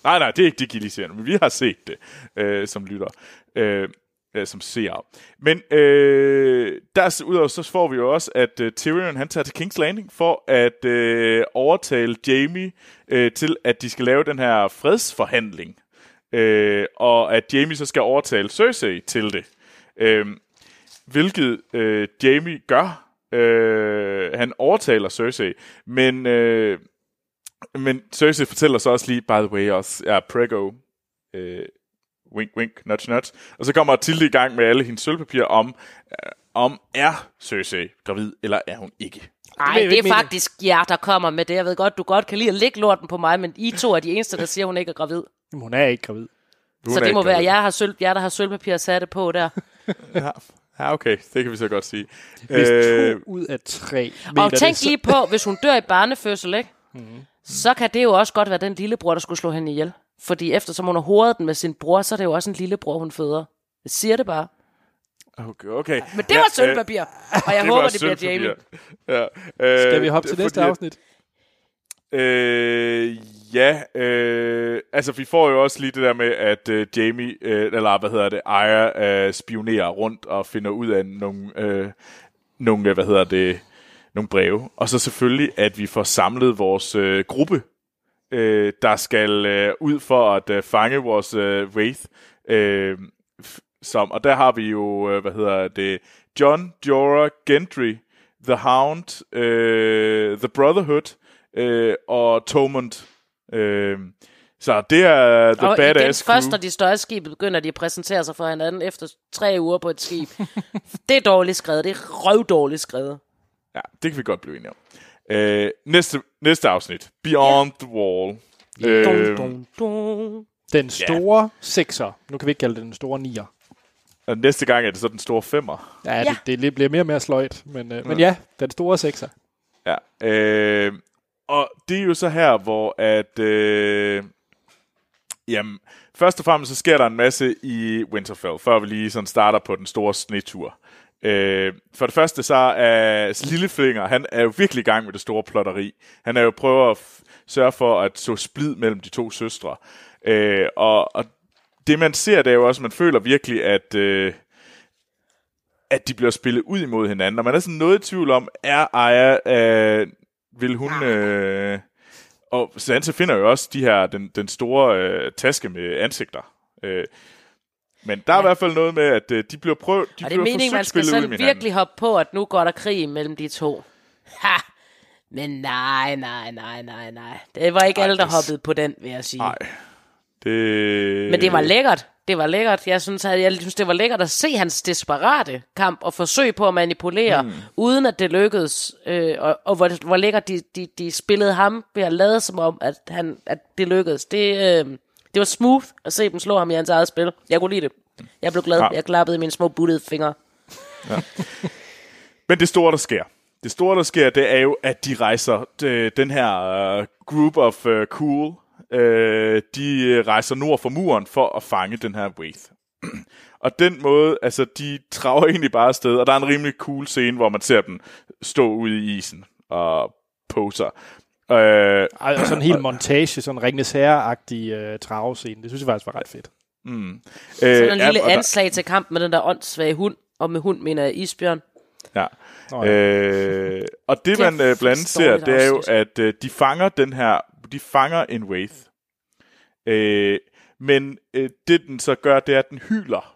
Nej, nej, det er ikke det, Gilly siger, men vi har set det øh, som lytter, øh, øh, som ser. Men øh, derudover så får vi jo også, at øh, Tyrion han tager til King's Landing for at øh, overtale Jamie øh, til, at de skal lave den her fredsforhandling. Øh, og at Jamie så skal overtale Cersei til det. Øh, hvilket øh, Jamie gør. Øh, han overtaler Cersei, men... Øh, men Cersei fortæller så også lige, by the way, også er prego. Øh, wink, wink, nudge, nudge. Og så kommer Tilde i gang med alle hendes sølvpapirer om, øh, om er Cersei gravid, eller er hun ikke? Nej, det, ikke er mene. faktisk jer, der kommer med det. Jeg ved godt, du godt kan lide at lægge lorten på mig, men I to er de eneste, der siger, hun ikke er gravid. Jamen, hun er ikke gravid. Hun så det må ikke være gravid. jer, har sølv, jer, der har sølvpapir sat det på der. Ja, ja, okay, det kan vi så godt sige. Hvis Øh, to ud af tre Og tænk det, så- lige på, hvis hun dør i barnefødsel, ikke? Mm-hmm. Så kan det jo også godt være den lillebror, der skulle slå hende ihjel. Fordi eftersom hun har hovedet den med sin bror, så er det jo også en lillebror, hun føder. Jeg siger det bare. okay, okay. Men det var sølvpapir, og jeg det håber, det bliver. Jamie. Ja, øh, Skal vi hoppe til næste fordi- afsnit? Øh, ja, øh, altså vi får jo også lige det der med, at øh, Jamie, øh, eller hvad hedder det, Aya øh, spionerer rundt og finder ud af nogle, øh, nogle, øh, hvad hedder det, nogle breve. Og så selvfølgelig, at vi får samlet vores øh, gruppe, øh, der skal øh, ud for at øh, fange vores øh, Wraith. Øh, som, og der har vi jo, øh, hvad hedder det, John, Jorah, Gendry, The Hound, øh, The Brotherhood, øh, og Tomund. Øh, så det er The og igen, Badass først Crew. når de større skibe begynder de at præsentere sig for hinanden efter tre uger på et skib. det er dårligt skrevet. Det er røvdårligt skrevet. Ja, det kan vi godt blive enige om. Øh, næste, næste afsnit. Beyond the Wall. Øh, Dun, dun. Den store sekser. Nu kan vi ikke kalde det den store nier. og næste gang er det så den store femmer. Ja, Ja. Det, det bliver mere og mere sløjt. Men, øh, men ja, den store sekser. Ja. Øh, og det er jo så her, hvor at... Øh, jamen, først og fremmest så sker der en masse i Winterfell, før vi lige sådan starter på den store snetur. Øh, for det første så er Lillefinger, han er jo virkelig i gang med det store plotteri. Han er jo prøver at f- sørge for at så splid mellem de to søstre. Øh, og, og det man ser, det er jo også, man føler virkelig, at... Øh, at de bliver spillet ud imod hinanden, og man er sådan noget i tvivl om, er Aya, øh, vil hun... Øh, og Sansa finder jo også de her, den, den store øh, taske med ansigter. Øh, men der er i hvert fald noget med, at øh, de bliver prøvet, de Og det er bliver meningen, man skal sådan virkelig hoppe på, at nu går der krig mellem de to. Ha! Men nej, nej, nej, nej, nej. Det var ikke Ej, alle, der hoppede på den, vil jeg sige. Nej. Det... Men det var lækkert. Det var lækkert. Jeg synes, at, jeg synes, det var lækkert at se hans desperate kamp og forsøg på at manipulere, mm. uden at det lykkedes. Øh, og og hvor, hvor lækkert de, de, de spillede ham ved at lade som om, at, han, at det lykkedes. Det, øh, det var smooth at se dem slå ham i hans eget spil. Jeg kunne lide det. Jeg blev glad. Ja. Jeg klappede mine små buttede fingre. Men det store, der sker, det store, der sker, det er jo, at de rejser øh, den her uh, group of uh, cool, øh, de rejser nord for muren for at fange den her Wraith. og den måde, altså, de traver egentlig bare afsted, og der er en rimelig cool scene, hvor man ser dem stå ude i isen og poser. Øh, og sådan en hel montage, sådan en Ringnes Herre-agtig øh, travescene. Det synes jeg faktisk var ret fedt. øh, Så en ja, lille der- anslag til kamp med den der åndssvage hund. Og med hund mener jeg isbjørn. Ja. Nå, ja. Øh, og det, Det man øh, blandt andet ser, det er jo, at øh, de fanger den her, de fanger en Wraith. Øh, men øh, det, den så gør, det er, at den hyler.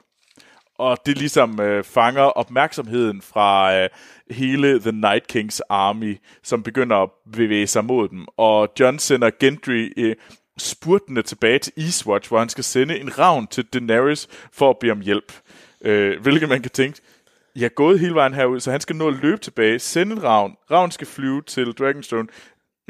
Og det ligesom øh, fanger opmærksomheden fra øh, hele The Night Kings army, som begynder at bevæge sig mod dem. Og John sender Gendry øh, spurtende tilbage til Eastwatch, hvor han skal sende en ravn til Daenerys for at bede om hjælp. Øh, hvilket man kan tænke, jeg er gået hele vejen herud, så han skal nå at løbe tilbage, sende en ravn. Ravn skal flyve til Dragonstone.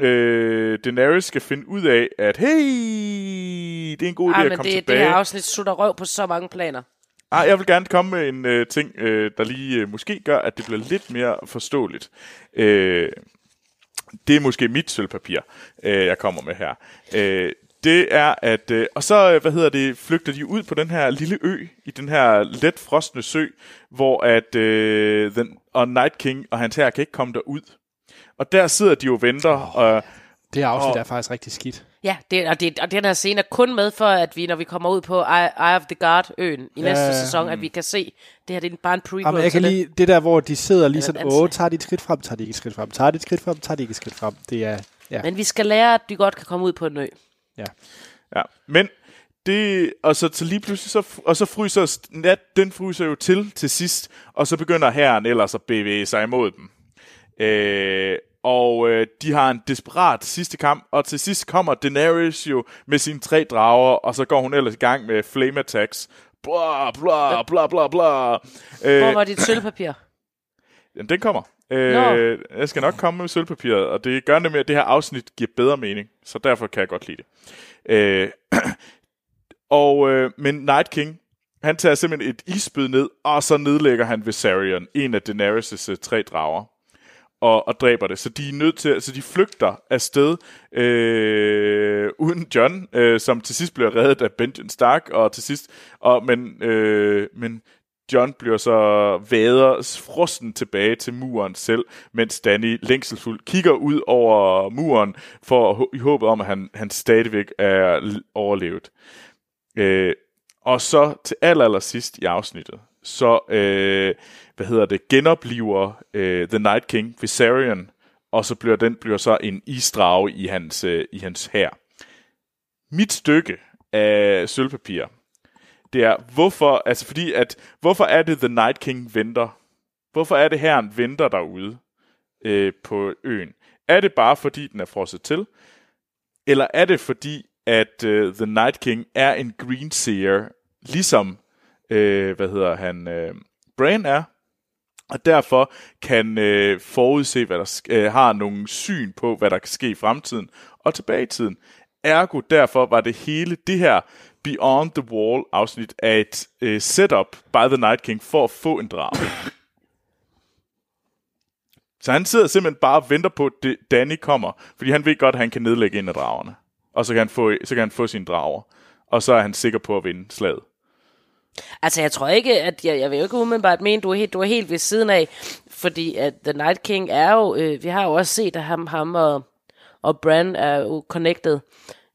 Øh, Daenerys skal finde ud af, at hey, det er en god idé Ah, at komme det, det tilbage. her afsnit sutter røv på så mange planer. Ah, jeg vil gerne komme med en øh, ting, øh, der lige øh, måske gør, at det bliver lidt mere forståeligt. Øh, det er måske mit sølvpapir, øh, jeg kommer med her. Øh, det er, at... Øh, og så, øh, hvad hedder det, flygter de ud på den her lille ø, i den her let frosne sø, hvor at øh, den, og Night King og hans her kan ikke komme derud. Og der sidder de jo og venter, og... Det afsnit og- er faktisk rigtig skidt. Ja, det, og, det, og den her scene er kun med for, at vi, når vi kommer ud på Eye, Eye of the God-øen i næste Ja, sæson, at vi kan se, det her det er bare en prequel Jamen, jeg kan til det. der, hvor de sidder lige sådan, åh, tager de et skridt frem, tager de ikke et skridt frem, tager de et skridt frem, tager de ikke et skridt frem. Det er, ja, Men vi skal lære, at de godt kan komme ud på en ø. ja. Ja, men det, og så, så lige pludselig, så, og så fryser nat, den fryser jo til til sidst, og så begynder herren ellers at bevæge sig imod dem. Øh, og øh, de har en desperat sidste kamp, og til sidst kommer Daenerys jo med sine tre drager, og så går hun ellers i gang med flame attacks. Bla, bla, bla, bla, bla. Hvor Øh, var dit sølvpapir? jamen, den kommer. Øh, jeg skal nok komme med sølvpapiret, og det gør med, at det her afsnit giver bedre mening, så derfor kan jeg godt lide det. Øh, og, øh, men Night King, han tager simpelthen et isbid ned, og så nedlægger han Viserion, en af Daenerys' tre drager, og, og dræber det. Så de er nødt til, så de flygter afsted øh, uden John, øh, som til sidst bliver reddet af Benjen Stark, og til sidst, og, men, øh, men John bliver så vader frosten tilbage til muren selv, mens Danny længselfuldt kigger ud over muren for i håbet om, at han, han stadigvæk er overlevet. Øh, og så til aller, aller sidst i afsnittet, så øh, hvad hedder det, genopliver øh, The Night King Viserion, og så bliver den bliver så en isdrage i hans, øh, i hans hær. Mit stykke af sølvpapir, det er, hvorfor, altså fordi at, hvorfor er det The Night King venter? Hvorfor er det herren venter derude øh, på øen? Er det bare fordi, den er frosset til? Eller er det fordi, at uh, The Night King er en green seer, ligesom, øh, hvad hedder han, øh, Bran er, og derfor kan øh, forudse, hvad der uh, har nogle syn på, hvad der kan ske i fremtiden og tilbage i tiden. Ergo derfor var det hele det her Beyond the Wall afsnit af et øh, setup by The Night King for at få en drag. Så han sidder simpelthen bare og venter på, at det, Danny kommer, fordi han ved godt, at han kan nedlægge en af dragerne. Og så kan han få, så kan han få sine drager. Og så er han sikker på at vinde slaget. Altså, jeg tror ikke, at jeg, jeg vil jo ikke umiddelbart mene, du er helt, du er helt ved siden af, fordi at The Night King er jo, øh, vi har jo også set, at ham, ham og, og Bran er jo connected,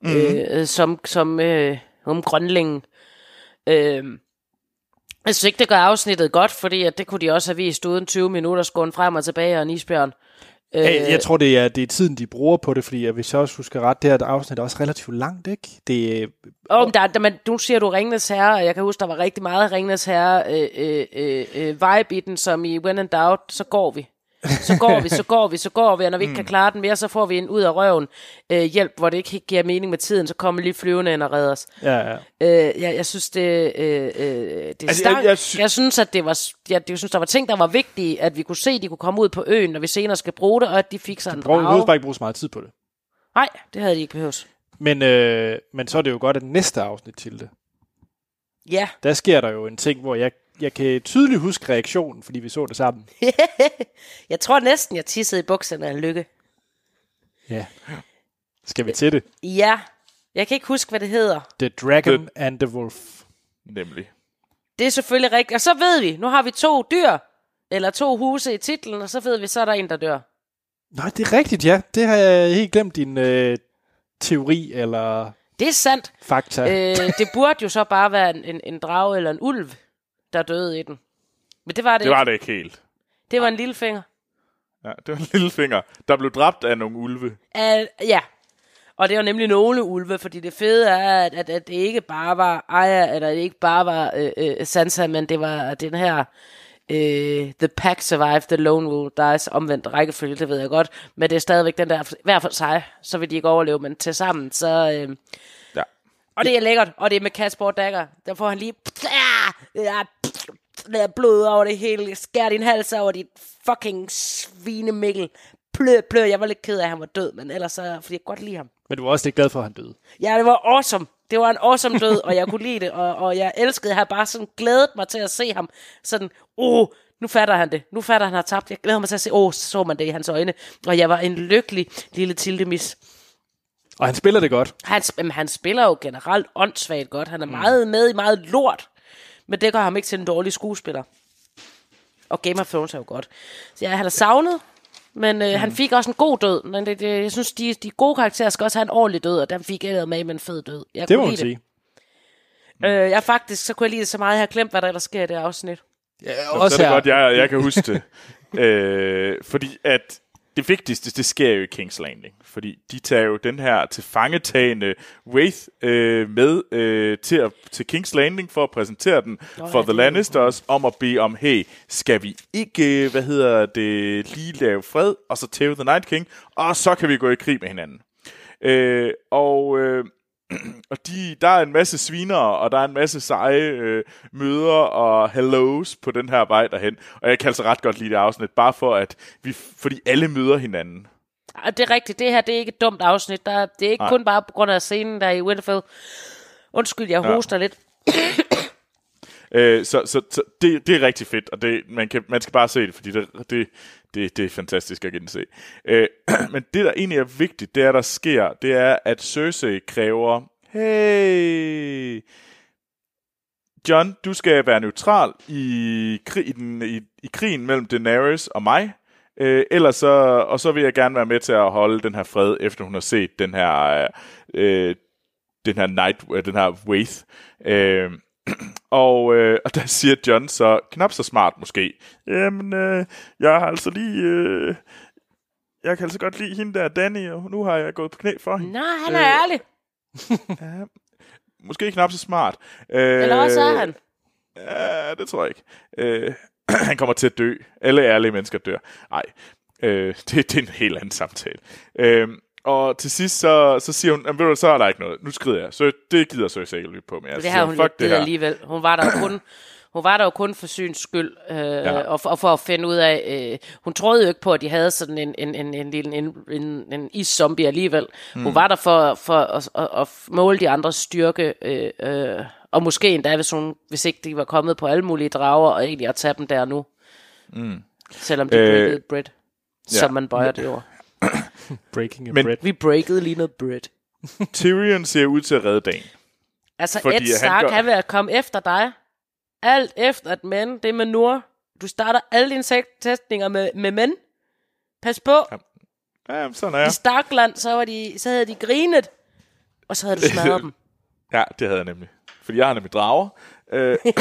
mm-hmm. øh, som, som øh, om grønlingen. Øh, jeg synes ikke, det gør afsnittet godt, fordi at det kunne de også have vist uden 20 minutter, skåne frem og tilbage og en isbjørn. Jeg, jeg tror, det er, det er tiden, de bruger på det, fordi hvis jeg også husker ret, det her afsnit er også relativt langt, ikke? Det, oh, men der, der, man, nu siger du Ringnes Herre, og jeg kan huske, der var rigtig meget Ringnes Herre øh, øh, øh, øh, vibe i den, som i When in Doubt, så går vi. Så går vi, så går vi, så går vi, og når vi ikke kan klare den mere, så får vi en ud af røven øh, hjælp, hvor det ikke giver mening med tiden, så kommer lige flyvende ind og redder os. ja, ja. Øh, jeg, jeg synes, det, øh, øh, det er Altså, jeg- Jeg, sy- jeg, synes, at det var, jeg, jeg synes, der var ting, der var vigtige, at vi kunne se, at de kunne komme ud på øen, når vi senere skal bruge det, og at de fik sig en drage. bare ikke bruge så meget tid på det. Nej, det havde de ikke behøvet. Men, øh, men så er det jo godt, at næste afsnit til det, Ja, der sker der jo en ting, hvor jeg, jeg kan tydeligt huske reaktionen, fordi vi så det sammen. jeg tror næsten, jeg tissede i bukserne af lykke. Ja. Skal vi til det? Ja, jeg kan ikke huske, hvad det hedder. The Dragon and the Wolf. Nemlig. Det er selvfølgelig rigtigt. Og så ved vi, nu har vi to dyr, eller to huse i titlen, og så ved vi, så er der en, der dør. Nej, det er rigtigt, ja. Det har jeg helt glemt din øh, teori eller Det er sandt. fakta. øh, det burde jo så bare være en, en, en drage eller en ulv, der døde i den. Men det var det, Det ikke. var det ikke helt. Det var en lille finger. Ja, det var en lille finger, der blev dræbt af nogle ulve. Uh, ja, og det var nemlig nogle ulve, fordi det fede er, at, at, at det ikke bare var Aya, eller det ikke bare var øh, øh, Sansa, men det var den her øh, The Pack Survive, The Lone Wolf Dies, omvendt rækkefølge, det ved jeg godt, men det er stadigvæk den der, hver for sig, så vil de ikke overleve, men til sammen, så... Øh. Og det er lækkert, og det er med Kasper Dagger, der får han lige blod over det hele, skær din hals over dit fucking svinemikkel, plø, plø, jeg var lidt ked af, at han var død, men ellers så, fordi jeg godt lide ham. Men du var også lidt glad for, at han døde. Ja, det var awesome. Det var en awesome død, og jeg kunne lide det, og, og jeg elskede, jeg havde bare sådan glædet mig til at se ham, sådan, åh, oh, nu fatter han det, nu fatter han har tabt, jeg glæder mig til at se, åh, oh, så så man det i hans øjne, og jeg var en lykkelig lille tildemis. Og han spiller det godt. Han, jamen, han spiller jo generelt åndssvagt godt, han er meget med i meget lort, men det gør ham ikke til en dårlig skuespiller. Og Game of Thrones er jo godt. Så ja, han er savnet, men øh, mm. han fik også en god død. Men det, det, jeg synes, de, de gode karakterer skal også have en ordentlig død, og den fik jeg med med en fed død. Jeg Det må man sige. Øh, jeg faktisk, så kunne jeg lide det så meget, jeg har glemt, hvad der, der sker i det afsnit. Ja, Også så er det godt, jeg, jeg kan huske det. øh, fordi at det vigtigste, det sker jo i King's Landing. Fordi de tager jo den her til fangetagende Wraith øh, med øh, til, at, til King's Landing for at præsentere den Nå, for ja, The er Lannisters om at bede om, hey, skal vi ikke, hvad hedder det, lige lave fred, og så tæve The Night King, og så kan vi gå i krig med hinanden. Øh, og øh, og de, der er en masse sviner, og der er en masse seje øh, møder og hellos på den her vej derhen. Og jeg kan altså ret godt lide det afsnit, bare for at vi, fordi alle møder hinanden. Ej, det er rigtigt, det her det er ikke et dumt afsnit. Der, er- det er ikke Nej. Kun bare på grund af scenen der er i Winterfell. Undskyld, jeg Ja. hoster lidt. Øh, så så, så det, det er rigtig fedt, og det, man, kan, man skal bare se det, fordi det, det, det, det er fantastisk at gense. Øh, men det, der egentlig er vigtigt, det er, der sker, det er, at Cersei kræver, hey, John, du skal være neutral i, krig, i, den, i, i krigen mellem Daenerys og mig, øh, ellers så, og så vil jeg gerne være med til at holde den her fred, efter hun har set den her, øh, den her night, øh, den her Wraith. Øh, og, øh, og der siger John så, knap så smart måske, jamen, øh, jeg har altså lige, øh, jeg kan altså godt lide hende der, Danny, og nu har jeg gået på knæ for hende. Nej, han er Øh, ærlig. Måske knap så smart. Øh, Eller også er han. Ja, det tror jeg ikke. Øh, han kommer til at dø. Alle ærlige mennesker dør. Nej. Øh, det, det er en helt anden samtale. Øh, og til sidst, så, så siger hun, "Jamen, ved du, så er der ikke noget. Nu skrider jeg. Så det gider Cersei ikke lytte på. Men jeg Det har hun fuck det her. alligevel. Hun var der kun... Hun var der jo kun for syns skyld, øh, ja. og, for, og for at finde ud af... Øh, hun troede jo ikke på, at de havde sådan en, en, en, en, lille en, en, en iszombie alligevel. Mm. Hun var der for, for at, at, at måle de andres styrke, øh, øh, og måske endda, hvis, hun, hvis ikke de var kommet på alle mulige drager, og egentlig at tage dem der nu. Mm. Selvom de Øh, breakede bread, ja. som man bøjer det ord. Breaking a Men- bread. Vi breakede lige noget bread. Tyrion ser ud til at redde dagen. Altså, Fordi Ed han Stark, gør- han vil at komme efter dig. Alt efter at mænd, det er med Nur. Du starter alle dine testninger med, med mænd. Pas på. Ja, jamen, sådan er I jeg. Starkland, så, var de, så havde de grinet. Og så havde du smadret dem. Ja, det havde jeg nemlig. Fordi jeg har nemlig drager. Øh, det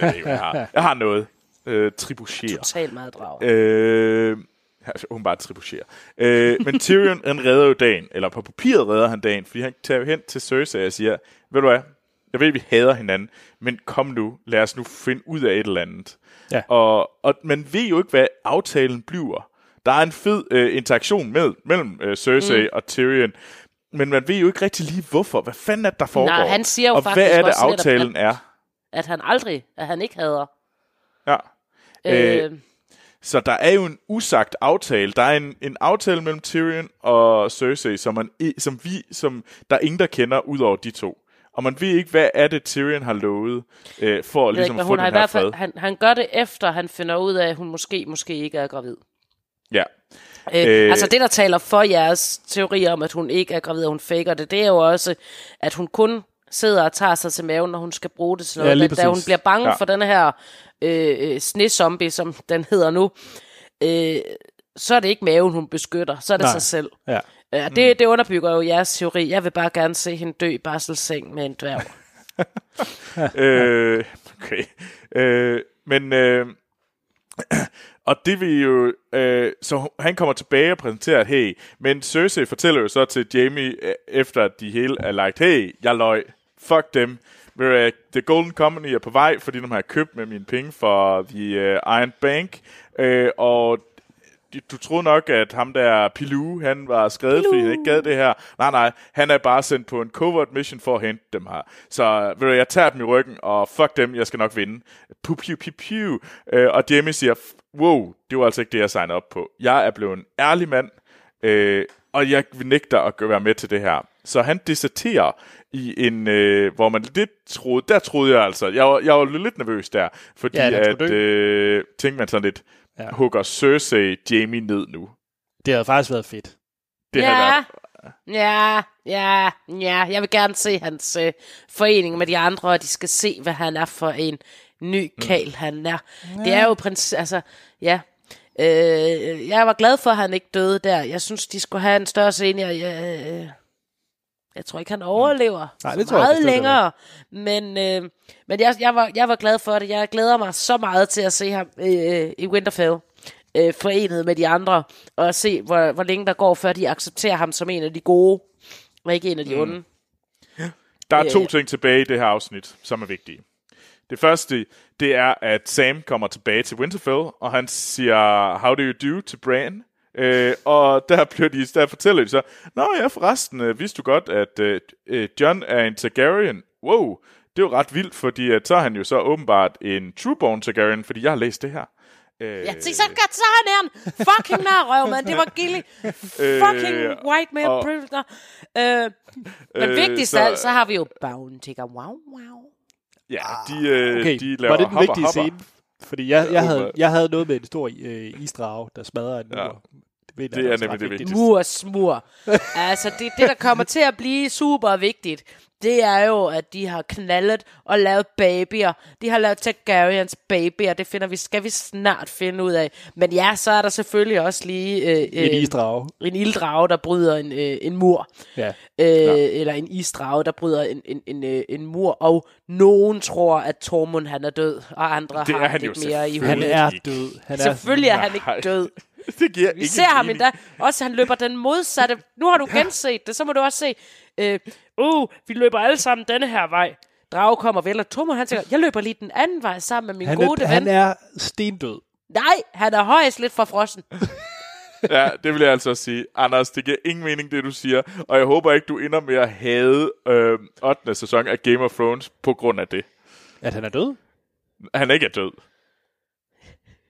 er jeg, har. jeg har noget. Øh, tribucherer. Totalt meget drager. Øh, altså, hun bare tribucherer. Øh, men Tyrion, han redder jo dagen. Eller på papiret redder han dagen. Fordi han tager jo hen til Cersei og siger, ved du hvad, jeg ved, vi hader hinanden, men kom nu, lad os nu finde ud af et eller andet. Ja. Og, og man ved jo ikke, hvad aftalen bliver. Der er en fed øh, interaktion med, mellem øh, Cersei mm. og Tyrion, men man ved jo ikke rigtig lige hvorfor. Hvad fanden er det, der foregår? Nej, han siger jo og faktisk hvad er det, også netop, aftalen er? At han aldrig, at han ikke hader. Ja. Øh, Så der er jo en usagt aftale. Der er en, en aftale mellem Tyrion og Cersei, som, man, som, vi, som der er ingen, der kender, udover de to. Og man ved ikke, hvad er det, Tyrion har lovet, øh, for at ligesom ikke, få hun den har i her hvert fald, fred. han, han gør det efter, han finder ud af, at hun måske, måske ikke er gravid. Ja. Øh, Øh. altså det, der taler for jeres teori om, at hun ikke er gravid, og hun faker det, det er jo også, at hun kun sidder og tager sig til maven, når hun skal bruge det til noget. Ja, lige da, hun bliver bange ja. for den her øh, øh, snezombie, som den hedder nu, øh, så er det ikke maven, hun beskytter, så er det Nej. sig selv. Ja. Ja, det, det underbygger jo jeres teori. Jeg vil bare gerne se hende dø i barselsseng med en dværg. øh, okay. Øh, men... Øh, og det vil jo... Øh, så han kommer tilbage og præsenterer, at hey, men Cersei fortæller jo så til Jamie, øh, efter at de hele er lagt, hey, jeg løg, fuck dem. Ved The Golden Company er på vej, fordi de har købt med mine penge for The uh, Iron Bank, øh, og du- troede nok, at ham der Pilou, han var skrevet, fordi han ikke gad det her. Nej, nej, han er bare sendt på en covert mission for at hente dem her. Så ved du, jeg tager dem i ryggen, og fuck dem, jeg skal nok vinde. Puh, pu, piu, piu. Øh, og Jamie siger, wow, det var altså ikke det, jeg signede op på. Jeg er blevet en ærlig mand, øh, og jeg nægter at være med til det her. Så han deserterer i en, øh, hvor man lidt troede, der troede jeg altså, jeg var, jeg var lidt nervøs der, fordi Ja, at, øh, tænkte man sådan lidt, Ja. ja. hugger Cersei Jamie ned nu. Det havde faktisk været fedt. Det havde ja, været, ja, ja, ja. Jeg vil gerne se hans øh, forening med de andre, og de skal se, hvad han er for en ny kal, mm. han er. Det er jo prins... Altså, ja. Øh, jeg var glad for, at han ikke døde der. Jeg synes, de skulle have en større scene. Jeg, øh, jeg tror ikke, han overlever Nej, så det tror jeg meget bestemt heller længere. Men, øh, men jeg, jeg, var, jeg var glad for det. Jeg glæder mig så meget til at se ham øh, i Winterfell øh, forenet med de andre, og se, hvor, hvor længe der går, før de accepterer ham som en af de gode, og ikke en af de onde. der er to Øh. ting tilbage i det her afsnit, som er vigtige. Det første, det er, at Sam kommer tilbage til Winterfell, og han siger, how do you do til Bran? Øh, og der, bliver de, der fortæller de så, Nå ja, forresten, øh, vidste du godt, at øh, øh, John er en Targaryen? Wow, det er jo ret vildt, fordi at, så er han jo så åbenbart en Trueborn Targaryen, fordi jeg har læst det her. Øh, Ja, se, så godt, så han er en fucking narrøv, mand. Det var gilly. Fucking Øh, white man og- privilege. Øh, men Øh, vigtigst så- af alt, så har vi jo Bounty. Wow, wow. Ja, de, øh, Okay, de laver var det den hopper, vigtige hopper. scene? Fordi jeg, jeg, havde, jeg havde noget med en stor øh, isdrage, der smadrer en mur. Ja. Jeg Det er nemlig det vigtigste. Mur smur. altså, det, det, der kommer til at blive super vigtigt, det er jo, at de har knaldet og lavet babyer. De har lavet Targaryens babyer. Det finder vi, skal vi snart finde ud af. Men ja, så er der selvfølgelig også lige øh, En øh, isdrage. en ilddrage, der bryder en, øh, en mur. Ja. Øh, eller en isdrage, der bryder en, en, en, øh, en mur. Og nogen tror, at Tormund han er død, og andre Det er har han jo lidt mere i selvfølgelig. Han hovedet. er ikke. død. Han er, Selvfølgelig er han Nej. ikke død. Det giver Vi ikke ser ham endda. Også han løber den modsatte. Nu har du genset det, så må du også se. Øh, uh, vi løber alle sammen denne her vej. Drage kommer vel, og Tormund han tænker, jeg løber lige den anden vej sammen med min han, gode er, ven. han er stendød. Nej, han er højst lidt for frossen. ja, det vil jeg altså også sige. Anders, det giver ingen mening, det du siger. Og jeg håber ikke, du ender med at hade øh, 8. sæson af Game of Thrones på grund af det. At han er død? Han er ikke død.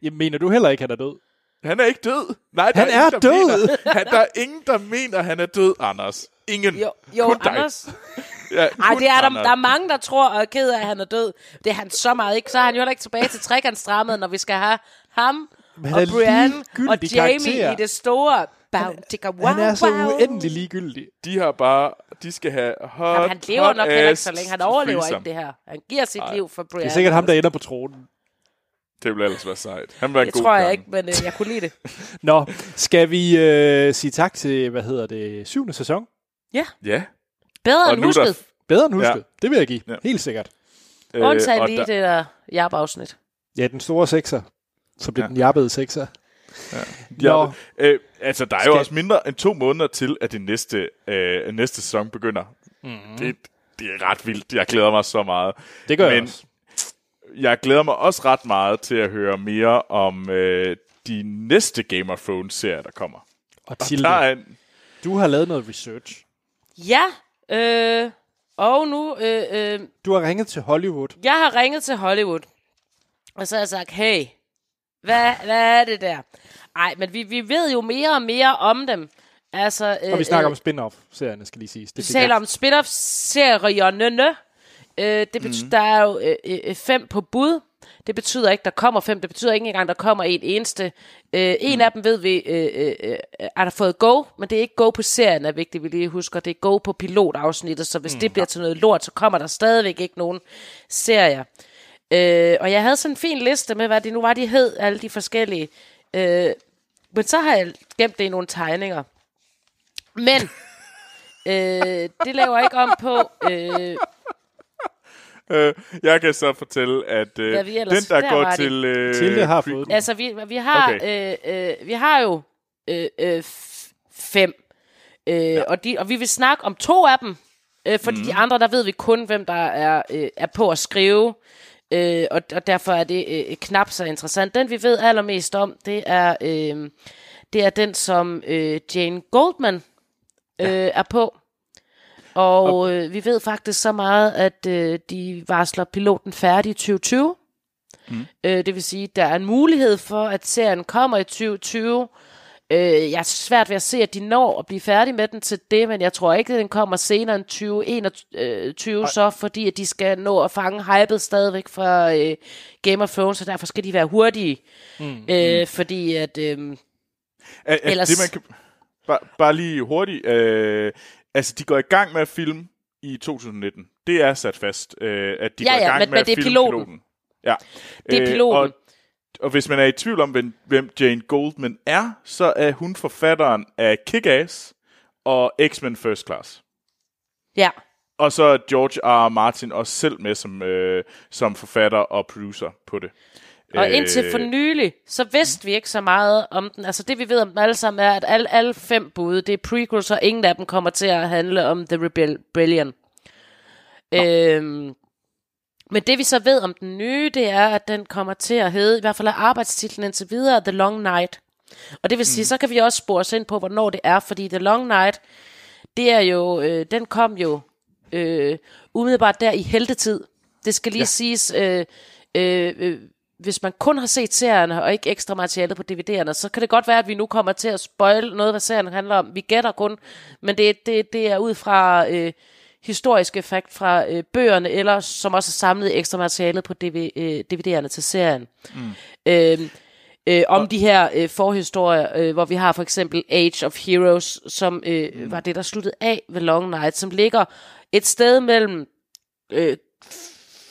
Jamen, mener du heller ikke, at han er død? Han er ikke død. Nej, der Han er, er ingen, der død! Mener, han, der er ingen, der mener, han er død, Anders. Ingen. Jo, jo Kun dig. Anders. Ja, Ej, det er der, Anders. der er mange, der tror og er ked af, at han er død. Det er han så meget ikke. Så er han jo heller ikke tilbage til trekantsdrammet, når vi skal have ham han og Brienne og Jamie karakter. i det store... Bow, ticka, wow, Han er så wow. uendelig ligegyldig. De har bare... De skal have hot, Jamen, han lever hot nok heller ikke så længe. Han overlever threesome. ikke det her. Han giver sit liv for Brienne. Det er sikkert ham, der ender på tronen. Det vil ellers være sejt. Han være en Det god tror jeg ikke, men øh, jeg kunne lide det. Nå, skal vi øh, sige tak til, hvad hedder det, syvende sæson? Ja. Bedre Og end nu er der- husket. Bedre end husket. Ja. Ja. Det vil jeg give. Ja. Ja. Helt sikkert. Øh, Undtagen og lige der- det der jab-afsnit. Ja, den store sekser. Så bliver Ja. ja. den jappede sekser. Ja, Nå. øh, altså, der er jo Skal- også mindre end to måneder til, at det næste, øh, næste sæson begynder. Mm. Det, det er ret vildt. Jeg glæder mig så meget. Det gør jeg Men også. Jeg glæder mig også ret meget til at høre mere om øh, de næste Game of Thrones-serier, der kommer. Og Tilde, en, du har lavet noget research. Ja, øh, og nu... Øh, øh, Du har ringet til Hollywood. jeg har ringet til Hollywood, og så har jeg sagt, hey, hvad, hvad er det der? Ej, men vi, vi ved jo mere og mere om dem. Altså, øh, Og vi snakker øh, om spin-off-serierne, skal lige siges. Det Vi taler om spin-off-serierne. Øh, det betyder, mm. der er jo øh, øh, fem på bud. Det betyder ikke, der kommer fem. Det betyder ikke engang, der kommer en eneste. Øh, en af dem ved vi, øh, øh, øh, er der fået go, men det er ikke go på serien, er vigtigt, vi lige husker. Det er go på pilotafsnittet, så hvis mm. det bliver til noget lort, så kommer der stadigvæk ikke nogen serier. Øh, og jeg havde sådan en fin liste med, hvad det nu var, de hed, alle de forskellige. Øh, men så har jeg gemt det i nogle tegninger. Men øh, det laver ikke om på. Øh, øh, jeg kan så fortælle, at øh, ellers- den, der, der går til... Øh, Tilde har fået den. altså, vi, vi, har, Okay. øh, øh, vi har jo øh, øh, fem. Øh, ja. og, de, og vi vil snakke om to af dem. Øh, fordi mm. de andre, der ved vi kun, hvem der er, øh, er på at skrive. Øh, og, og derfor er det øh, knap så interessant. Den, vi ved allermest om, det er, øh, det er den, som øh, Jane Goldman øh, er på. Og øh, vi ved faktisk så meget, at øh, de varsler piloten færdig i 2020. Mm. Øh, det vil sige, der er en mulighed for, at serien kommer i 2020. Øh, jeg er svært ved at se, at de når at blive færdige med den til det, men jeg tror ikke, at den kommer senere end 2021, så fordi at de skal nå at fange hypet stadigvæk fra øh, Game of Thrones, så derfor skal de være hurtige. Mm. Øh, fordi at... Øh, At, at Ellers- det, man kan, bare, bare lige hurtigt. Øh, altså, de går i gang med at filme i 2019. Det er sat fast, øh, at de Ja, går i ja, gang men- med men at det er filme piloten. piloten. Ja. Det er piloten. og, og hvis man er i tvivl om, hvem, hvem Jane Goldman er, så er hun forfatteren af Kick-Ass og X-Men First Class. ja, Og så er George R. R. Martin også selv med som, øh, som forfatter og producer på det. Og indtil for nylig, så vidste vi ikke så meget om den. Altså det vi ved om dem alle sammen er, at alle, alle fem bud, det er prequels, og ingen af dem kommer til at handle om The Rebellion. Øhm, men det vi så ved om den nye, det er, at den kommer til at hedde, i hvert fald er arbejdstitlen indtil videre, The Long Night. Og det vil sige, mm. så kan vi også spore os ind på, hvornår det er, fordi The Long Night, det er jo, øh, den kom jo øh, umiddelbart der i heltetid. Det skal lige ja. siges, øh, øh, øh, hvis man kun har set serierne og ikke ekstra materiale på DVD'erne, så kan det godt være, at vi nu kommer til at spoil noget, hvad serien handler om. Vi gætter kun, men det, det, det er ud fra øh, historisk effekt fra øh, bøgerne, eller som også er samlet ekstra materialet på DV, øh, DVD'erne til serien. Mm. Øh, øh, om de her øh, forhistorier, øh, hvor vi har for eksempel Age of Heroes, som øh, mm. var det, der sluttede af ved Long Night, som ligger et sted mellem øh,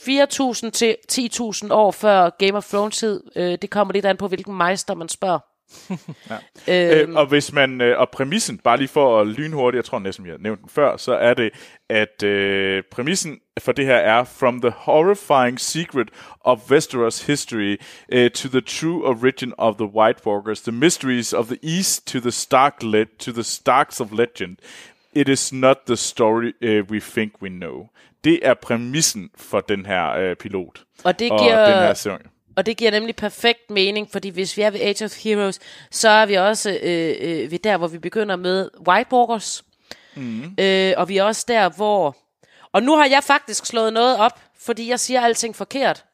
4.000 til 10.000 år før Game of Thrones tid. Øh, det kommer lidt an på, hvilken meister man spørger. ja. Øh, og hvis man øh, og præmissen, bare lige for at lynhurtigt, jeg tror næsten, vi har nævnt den før, så er det, at øh, præmissen for det her er From the horrifying secret of Westeros history uh, to the true origin of the White Walkers, the mysteries of the East to the Stark le- to the Starks of legend. It is not the story uh, we think we know. Det er præmissen for den her øh, pilot. Og det og giver- den her serie. Og det giver nemlig perfekt mening, fordi hvis vi er ved Age of Heroes, så er vi også øh, øh, ved der, hvor vi begynder med White Walkers. Mm. Øh, og vi er også der, hvor... Og nu har jeg faktisk slået noget op, fordi jeg siger alting forkert.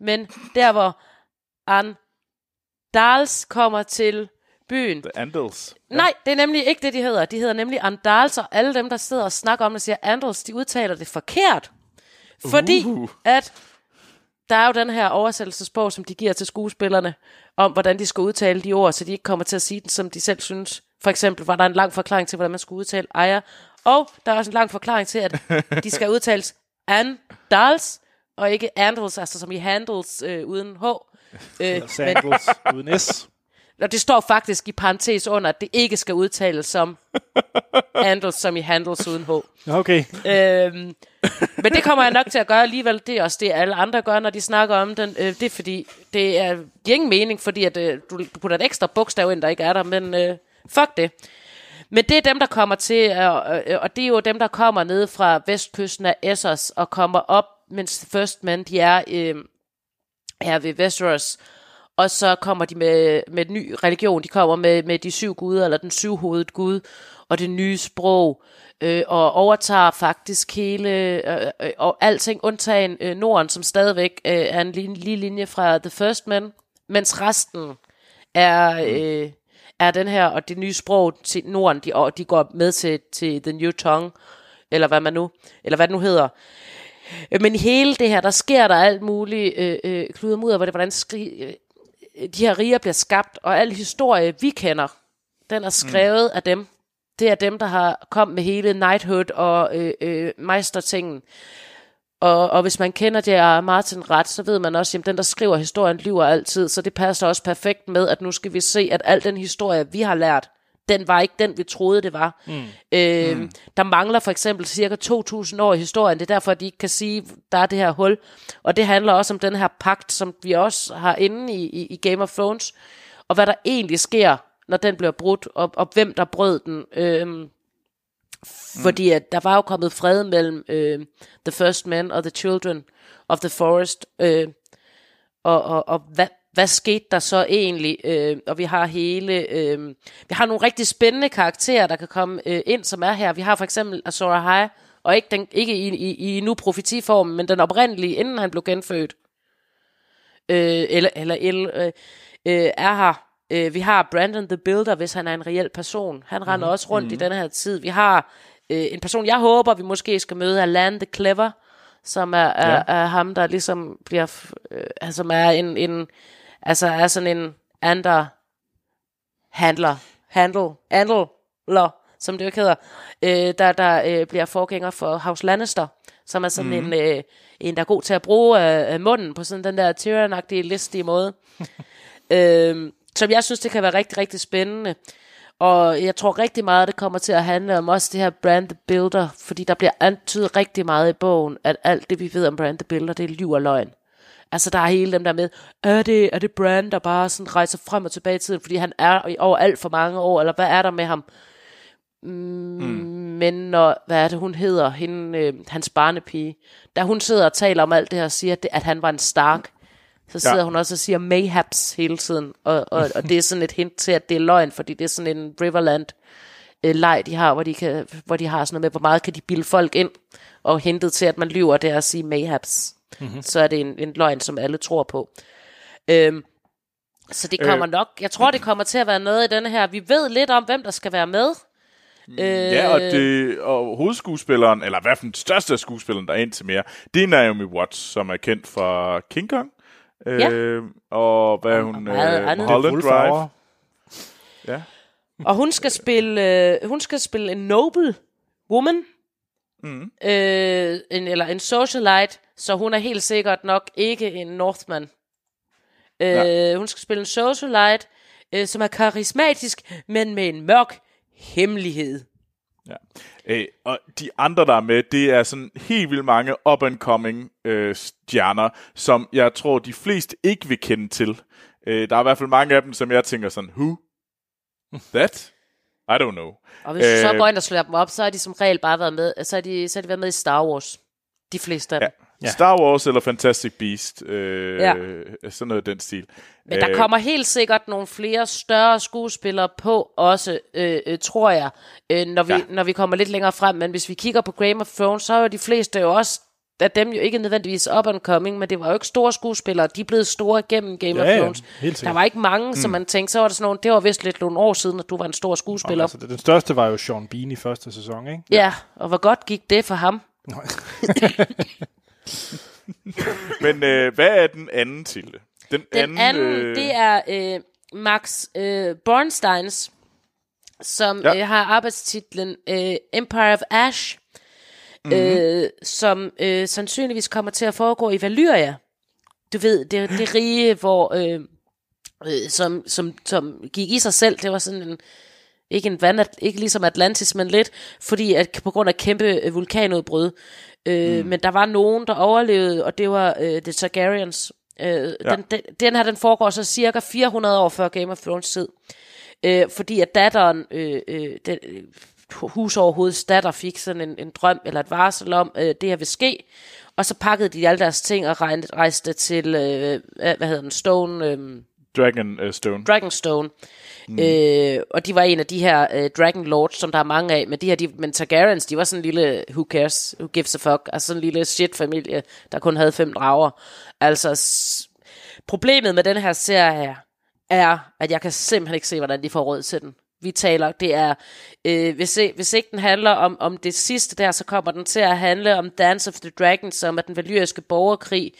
Men der, hvor Andals kommer til byen. The Andals. Ja. Nej, det er nemlig ikke det, de hedder. De hedder nemlig Andals, og alle dem, der sidder og snakker om det, siger Andals, de udtaler det forkert. Fordi Uh. at der er jo den her oversættelsesbog, som de giver til skuespillerne, om hvordan de skal udtale de ord, så de ikke kommer til at sige den, som de selv synes. For eksempel var der en lang forklaring til, hvordan man skulle udtale ejer, og der er også en lang forklaring til, at de skal udtales Andals, og ikke Andals, altså som i handles øh, uden H. Øh, men, Sandals uden S. og det står faktisk i parentes under, at det ikke skal udtales som handles, som i handles uden H. Okay. Øhm, men det kommer jeg nok til at gøre alligevel. Det er også det, alle andre gør, når de snakker om den. Øh, det er fordi, det er, ingen mening, fordi at, øh, du, du putter et ekstra bogstav ind, der ikke er der, men øh, fuck det. Men det er dem, der kommer til, øh, øh, og det er jo dem, der kommer ned fra vestkysten af Essos og kommer op, mens First Men, de er øh, her ved Westeros. Og så kommer de med, med en ny religion. De kommer med, med de syv guder, eller den syvhovedet gud, og det nye sprog, øh, og overtager faktisk hele, øh, øh, og alting undtagen øh, Norden, som stadigvæk øh, er en lige, lige linje fra The First Man, mens resten er, øh, er den her, og det nye sprog til Norden, de, og de går med til, til The New Tongue, eller hvad man nu, eller hvad det nu hedder. Øh, men hele det her, der sker der alt muligt øh, øh, kludermudder, hvor det, hvordan skri, øh, de her riger bliver skabt, og al historie, vi kender, den er skrevet mm. af dem. Det er dem, der har kom med hele knighthood og øh, øh, meistertingen. Og, og hvis man kender det Martin ret, så ved man også, at den, der skriver historien, lyver altid. Så det passer også perfekt med, at nu skal vi se, at al den historie, vi har lært, den var ikke den, vi troede, det var. Mm. Øh, mm. Der mangler for eksempel cirka 2.000 år i historien. Det er derfor, at de ikke kan sige, der er det her hul. Og det handler også om den her pagt, som vi også har inde i, i, i Game of Thrones. Og hvad der egentlig sker, når den bliver brudt, og, og hvem der brød den. Øh, fordi at der var jo kommet fred mellem øh, The First Men og The Children of the Forest. Øh, og, og, og hvad, hvad skete der så egentlig? Øh, og vi har hele, øh, vi har nogle rigtig spændende karakterer, der kan komme øh, ind, som er her. Vi har for eksempel Azor Ahai, og ikke, den, ikke i, i, i nu profetiformen, men den oprindelige, inden han blev genfødt. Øh, eller eller el, øh, øh, er her. Øh, vi har Brandon the Builder, hvis han er en reel person. Han render også rundt i den her tid. Vi har øh, en person, jeg håber, vi måske skal møde, Land the Clever, som er, er, Ja. er ham, der ligesom bliver, øh, altså som er en, en altså er sådan en andre handler, handle, handler, som det jo ikke hedder, øh, der, der øh, bliver forgænger for House Lannister, som er sådan mm. en, øh, en, der er god til at bruge øh, munden på sådan den der Tyrion-agtige listige måde. øh, som jeg synes, det kan være rigtig, rigtig spændende. Og jeg tror rigtig meget, det kommer til at handle om også det her Brand the Builder, fordi der bliver antydet rigtig meget i bogen, at alt det, vi ved om Brand the Builder, det er liv og løgn. Altså, der er hele dem der med, er det, er det Brand, der bare sådan rejser frem og tilbage i tiden, fordi han er over alt for mange år, eller hvad er der med ham? Mm, Men når, hvad er det, hun hedder, hende, øh, hans barnepige, da hun sidder og taler om alt det her, og siger, at, at han var en Stark, så sidder Ja. hun også og siger mayhaps hele tiden, og, og, og det er sådan et hint til, at det er løgn, fordi det er sådan en Riverland øh, leg, de har, hvor de, kan, hvor de har sådan noget med, hvor meget kan de bilde folk ind, og hintet til, at man lyver, det er at sige mayhaps. Mm-hmm. Så er det en, en løgn, som alle tror på. Øhm, så det kommer øh. nok, jeg tror, det kommer til at være noget i denne her. Vi ved lidt om, hvem der skal være med. Øh, Ja, og, det, og hovedskuespilleren, eller hvad for den største af skuespilleren, der er indtil mere, det er Naomi Watts, som er kendt fra King Kong. Ja. Øh, og hvad er hun? meget Øh, Fuldfarver. Drive. Ja. Og hun skal spille, øh, hun skal spille en noble woman, mm. øh, en, eller en socialite, så hun er helt sikkert nok ikke en Northman. Øh, Ja. Hun skal spille en socialite, øh, som er karismatisk, men med en mørk hemmelighed. Ja. Øh, og de andre, der er med, det er sådan helt vildt mange up-and-coming øh, stjerner, som jeg tror, de fleste ikke vil kende til. Øh, der er i hvert fald mange af dem, som jeg tænker sådan, who? That? I don't know. Og hvis øh, du så Øh, går ind og slår dem op, så har de som regel bare været med, så har de, så har de været med i Star Wars. De fleste af dem. Ja. Star Wars eller Fantastic Beast. Øh, Ja. ja. Sådan noget af den stil. Men der kommer helt sikkert nogle flere større skuespillere på også, øh, øh, tror jeg, øh, når, vi, ja. Ja. når vi kommer lidt længere frem. Men hvis vi kigger på Game of Thrones, så er jo de fleste jo også af dem jo ikke nødvendigvis up and coming, men det var jo ikke store skuespillere. De er blevet store gennem Game Ja, of ja, Thrones. helt der var ikke mange, mm. som man tænkte, så var der sådan nogle, det var vist lidt nogle år siden, at du var en stor skuespiller. Altså, den største var jo Sean Bean i første sæson, ikke? Ja, og hvor godt gik det for ham? Men øh, hvad er den anden til det? Den, Den anden, øh... det er øh, Max øh, Bornsteins, som. Ja. øh, har arbejdstitlen øh, Empire of Ash, mm-hmm. øh, som øh, sandsynligvis kommer til at foregå i Valyria. Du ved, det, det rige, hvor... Øh, øh, som, som, som gik i sig selv. Det var sådan en, ikke en vand, ikke ligesom Atlantis, men lidt, fordi at på grund af kæmpe øh, vulkanudbrud. Øh, mm. Men der var nogen, der overlevede, og det var øh, The Targaryens. Øh, ja. den, den, den her, den foregår så cirka 400 år før Game of Thrones tid. Øh, fordi at datteren, øh, øh, den, øh, husoverhovedets datter, fik sådan en, en drøm eller et varsel om, øh, det her vil ske. Og så pakkede de alle deres ting og rejste, til, øh, hvad hvad hedder den, Stone... Øh, Dragon øh, Stone. Dragonstone. Mm. Øh, og de var en af de her øh, Dragon Lords, som der er mange af, men de her, de, men Targaryens, de var sådan en lille, who cares, who gives a fuck, altså sådan en lille shit-familie, der kun havde fem drager. Altså, s- problemet med den her serie her, er, at jeg kan simpelthen ikke se, hvordan de får råd til den. Vi taler, det er, øh, hvis, hvis ikke den handler om, om det sidste der, så kommer den til at handle om Dance of the Dragons, som er den valyriske borgerkrig,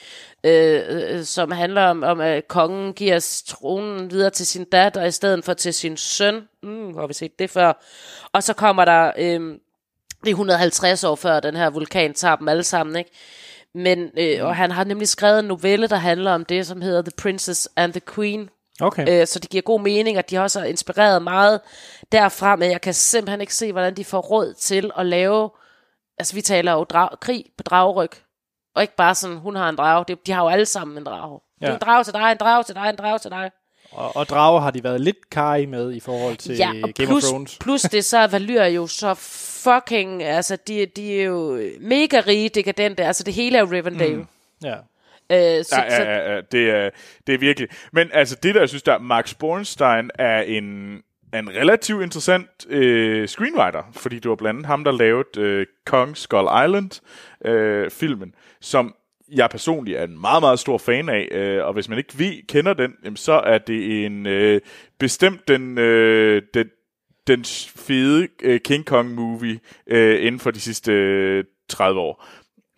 øh, øh, som handler om, om at kongen giver tronen videre til sin datter, i stedet for til sin søn. Mm, har vi set det før? Og så kommer der, øh, det er 150 år før den her vulkan tager dem alle sammen, ikke? Men, øh, og han har nemlig skrevet en novelle, der handler om det, som hedder The Princess and the Queen, Okay. Øh, så det giver god mening, at de også har inspireret meget derfra, men jeg kan simpelthen ikke se, hvordan de får råd til at lave, altså vi taler jo drag, krig på dragryg, og ikke bare sådan, hun har en drage, det, de har jo alle sammen en drage. Ja. Ja. En drage til dig, en drage til dig, en drage til dig. Og, og drager har de været lidt kaj med i forhold til Ja, og Game plus, of Thrones. plus det, så er Valyr jo så fucking, altså de, de er jo mega rige, dekadente, altså det hele er Rivendale. Mm. Ja. Øh, så, Ja, ja, ja, det er, det er virkelig. Men altså, det der, jeg synes, der Max Bornstein er en, en relativt interessant øh, screenwriter, fordi det var blandt andet ham, der lavede øh, Kong Skull Island øh, filmen, som jeg personligt er en meget, meget stor fan af, øh, og hvis man ikke ved, kender den, jamen, så er det en øh, bestemt den, øh, den, den fede øh, King Kong movie øh, inden for de sidste øh, 30 år.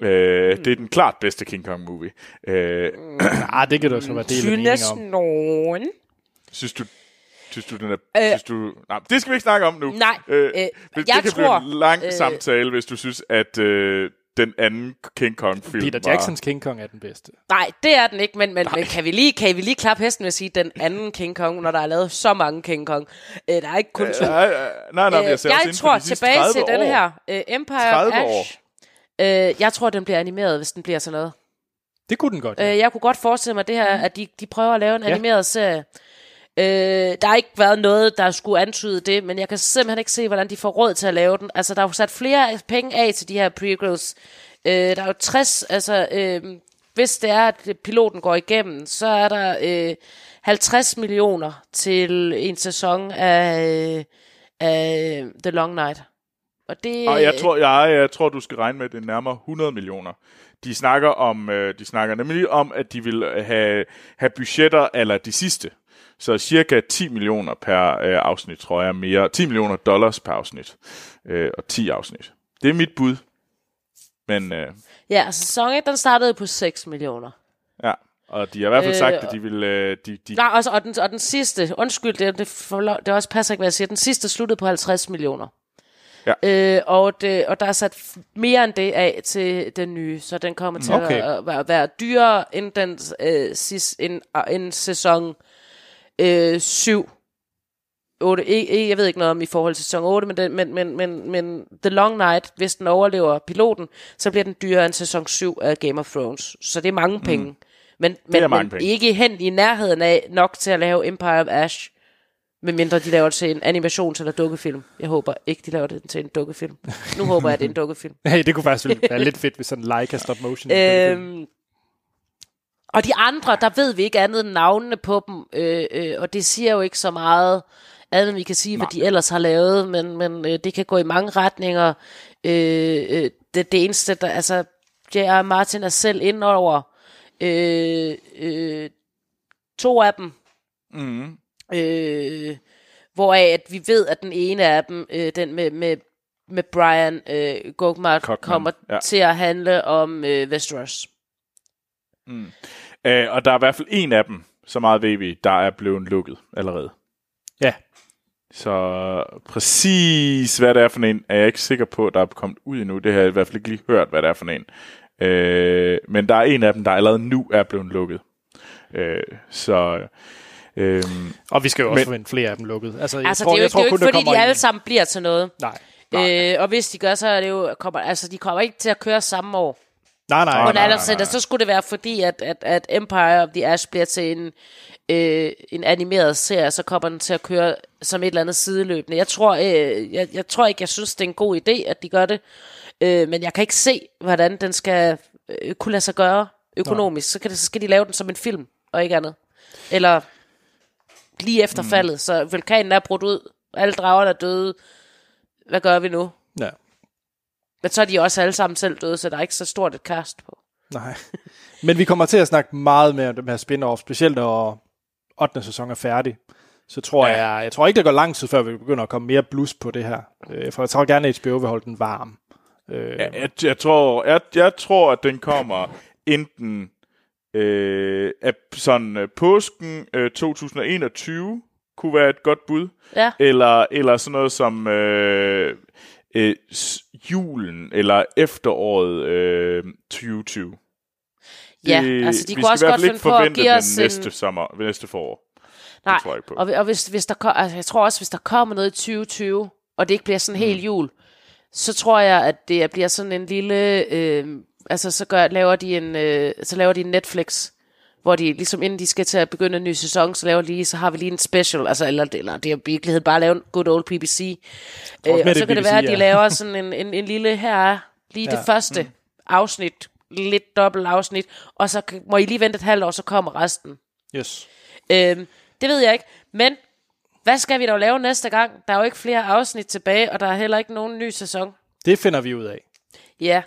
Øh, Det er den klart bedste King Kong movie. Øh, Ah, det kan der så være del af om. nogen. Synes du, synes du, den er... Øh, synes du, nej, det skal vi ikke snakke om nu. Nej, øh, øh, det, jeg det kan tror, blive en lang øh, øh, samtale, hvis du synes, at øh, den anden King Kong-film Peter var... Jacksons King Kong er den bedste. Nej, det er den ikke, men, men, men kan, vi lige, kan vi lige klappe hesten ved at sige den anden King Kong, når der er lavet så mange King Kong? Øh, der er ikke kun to. Øh, nej, nej, nej, jeg ser Øh, jeg for tror tilbage 30 til år. den her uh, Empire 30 of år. Uh, jeg tror, den bliver animeret, hvis den bliver sådan noget. Det kunne den godt. Ja. jeg kunne godt forestille mig det her, at de, de prøver at lave en animeret serie. Uh, der har ikke været noget, der skulle antyde det, men jeg kan simpelthen ikke se, hvordan de får råd til at lave den. Altså, der er jo sat flere penge af til de her prequels. Uh, der er jo 60, altså, uh, hvis det er, at piloten går igennem, så er der uh, 50 millioner til en sæson af, af The Long Night. Og det, Og jeg tror, jeg, jeg tror, du skal regne med, at det er nærmere 100 millioner. De snakker om, øh, de snakker nemlig om, at de vil have, have budgetter eller de sidste. Så cirka 10 millioner per øh, afsnit, tror jeg, mere. 10 millioner dollars per afsnit. Øh, og 10 afsnit. Det er mit bud. Men øh, Ja, altså, sæson 1, den startede på 6 millioner. ja, og de har i hvert fald sagt, Øh, at de vil... Øh, de, de, Nej, også, og, den, og den sidste, undskyld, det, det, for, det også passer ikke, hvad jeg siger, den sidste sluttede på 50 millioner. Ja. Øh, og, det, og der er sat mere end det af til den nye, så den kommer til Okay. at, være, være dyrere end den øh, sidste, end, øh, end sæson øh, 7. 8, ikke, jeg ved ikke noget om i forhold til sæson 8, men, den, men, men, men, men The Long Night, hvis den overlever piloten, så bliver den dyrere end sæson 7 af Game of Thrones. Så det er mange penge. Men, men, mange men penge. ikke hen i nærheden af nok til at lave Empire of Ash. Medmindre de laver det til en animations- eller dukkefilm. Jeg håber ikke, de laver det til en dukkefilm. Nu håber jeg, at det er en dukkefilm. Hey, det kunne faktisk være lidt fedt, hvis sådan en Leica stop motion. Øhm, og de andre, der ved vi ikke andet end navnene på dem, øh, øh, og det siger jo ikke så meget andet, vi kan sige, hvad de ellers har lavet, men, men øh, det kan gå i mange retninger. Øh, øh, det, det eneste, der, altså, J.R. Martin er selv ind over øh, øh, to af dem, Mm. Øh, hvoraf at vi ved, at den ene af dem, øh, den med, med, med Brian øh, Cockman, kommer ja. til at handle om øh, Westeros. Øh, og der er i hvert fald en af dem, så meget ved vi, der er blevet lukket allerede. Ja, Så præcis hvad det er for en, er jeg ikke sikker på, der er kommet ud endnu. Det har jeg i hvert fald ikke lige hørt, hvad det er for en. Øh, men der er en af dem, der allerede nu er blevet lukket. Øh, så... Øh, og vi skal jo også Men- forvente flere af dem lukket. Altså, jeg Altså, tror, det er jo, jeg tror det er jo kun, ikke, der fordi de alle en. sammen bliver til noget. Nej. Øh, og hvis de gør, så er det jo, kommer, altså, de kommer ikke til at køre samme år. Nej, nej. På nej, nej, nej. side, så skulle det være fordi, at, at, at Empire of the Ash bliver til en, øh, en animeret serie, så kommer den til at køre som et eller andet sideløbende. Jeg tror, øh, jeg, jeg tror ikke, jeg synes, det er en god idé, at de gør det. Øh, men jeg kan ikke se, hvordan den skal øh, kunne lade sig gøre økonomisk. Så, kan det, så skal de lave den som en film, og ikke andet. Eller lige efter mm. faldet, så vulkanen er brudt ud, alle dragerne er døde. Hvad gør vi nu? Ja. Men så er de også alle sammen selv døde, så der er ikke så stort et cast på. Nej. Men vi kommer til at snakke meget mere om dem her spin-off, specielt når 8. sæson er færdig. Så tror Ja. jeg, jeg tror ikke, der går lang tid, før vi begynder at komme mere blus på det her. Øh, For jeg tror gerne, at HBO vil holde den varm. Øh, jeg, jeg, jeg, tror, jeg, jeg tror, at den kommer enten øh, af sådan øh, påsken øh, 2021 kunne være et godt bud. Ja. Eller, eller sådan noget som øh, øh, julen eller efteråret øh, 2020. Ja, altså de vi kunne også godt finde på at give den os næste en... sommer, næste forår. Nej, tror jeg på. og, og hvis, hvis der kom, altså, jeg tror også, hvis der kommer noget i 2020, og det ikke bliver sådan Mm. helt jul, så tror jeg, at det bliver sådan en lille... Øh, altså, så gør, laver de en, øh, så laver de en Netflix, hvor de ligesom inden de skal til at begynde en ny sæson, så laver lige, så har vi lige en special, altså, eller, eller det er i virkeligheden bare at lave en good old BBC. Øh, og så det kan det BBC, være, at de ja. laver sådan en, en, en lille, her er lige ja. det første mm. afsnit, lidt dobbelt afsnit, og så må I lige vente et halvt år, så kommer resten. yes. Øhm, det ved jeg ikke. Men hvad skal vi dog lave næste gang? Der er jo ikke flere afsnit tilbage, og der er heller ikke nogen ny sæson. Det finder vi ud af. Ja,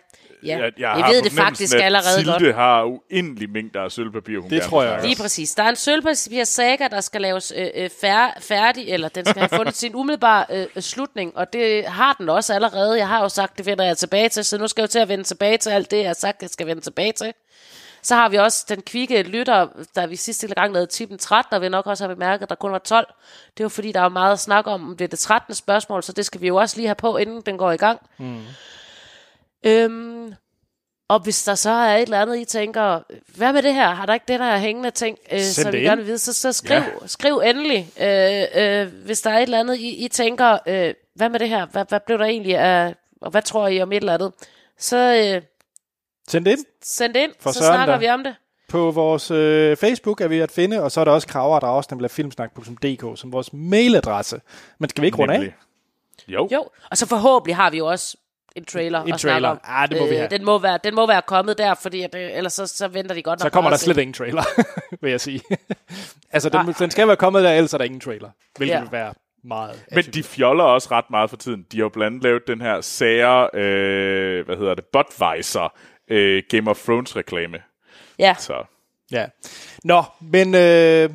ja. Jeg, jeg, jeg har ved det faktisk at allerede Tilde godt. har uendelig mængder af sølvpapir, hun Det gerne tror jeg snakke Lige præcis. Der er en sølvpapir saga, der skal laves øh, øh, fær- færdig, eller den skal have fundet sin umiddelbare øh, øh, slutning, og det har den også allerede. Jeg har jo sagt, det vender jeg tilbage til, så nu skal jeg jo til at vende tilbage til alt det, jeg har sagt, jeg skal vende tilbage til. Så har vi også den kvikke lytter, der vi sidste gang lavede tippen 13, og vi nok også har bemærket, at der kun var 12. Det var fordi, der var meget snak om, om det er det 13. spørgsmål, så det skal vi jo også lige have på, inden den går i gang. Mm. Øhm, og hvis der så er et eller andet, I tænker, hvad med det her? Har der ikke det, der er hængende ting, øh, Send som vi det gerne vil vide? Så, så skriv, ja. skriv endelig, øh, øh, hvis der er et eller andet, I, I tænker, øh, hvad med det her? Hvad, hvad blev der egentlig af, og hvad tror I om et eller andet? Så øh, Send det ind. send det ind, For så snakker vi om det. På vores øh, Facebook er vi at finde, og så er der også kraver og dragstemler filmsnak.dk som vores mailadresse. Men skal vi ikke runde af? Jo. Jo, og så forhåbentlig har vi jo også en trailer En trailer. om. Ah, det må vi have. Den må være, den må være kommet der, fordi at, øh, ellers så, så venter de godt nok Så kommer der slet ikke? ingen trailer, vil jeg sige. altså, den, den skal være kommet der, ellers er der ingen trailer. Hvilket Ja. ja. vil være meget Men de fjoller også ret meget for tiden. De har jo blandt andet lavet den her sære, øh, hvad hedder det, Budweiser øh, Game of Thrones reklame. Ja, Så Ja. Nå, men øh,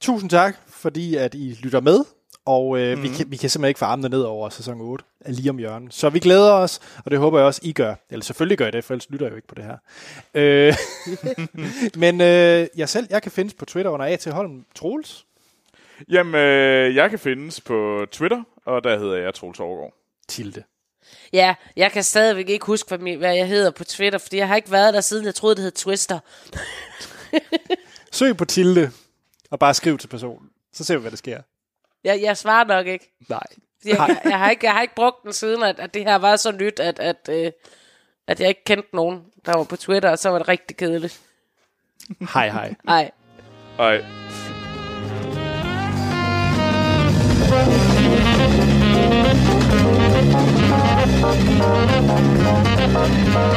tusind tak, fordi at I lytter med. Og øh, mm. vi, kan, vi kan simpelthen ikke få armene ned over sæson 8 er lige om hjørnet. Så vi glæder os, og det håber jeg også, I gør. Eller selvfølgelig gør I det, for ellers lytter jeg jo ikke på det her. Øh, men øh, jeg selv, jeg kan findes på Twitter under A.T. Holm Troels. Jamen, øh, jeg kan findes på Twitter, og der hedder jeg Troels Overgaard. Tilde. ja, jeg kan stadigvæk ikke huske, hvad jeg hedder på Twitter, fordi jeg har ikke været der siden, jeg troede, det hed Twister. Søg på Tilde, og bare skriv til personen. Så ser vi, hvad der sker. Jeg, jeg svarer nok ikke. Nej. Jeg, jeg, jeg, har ikke, jeg har ikke brugt den siden, at, at det her var så nyt, at, at, øh, at jeg ikke kendte nogen, der var på Twitter, og så var det rigtig kedeligt. Hej hej. Nej. Hej.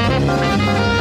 Thank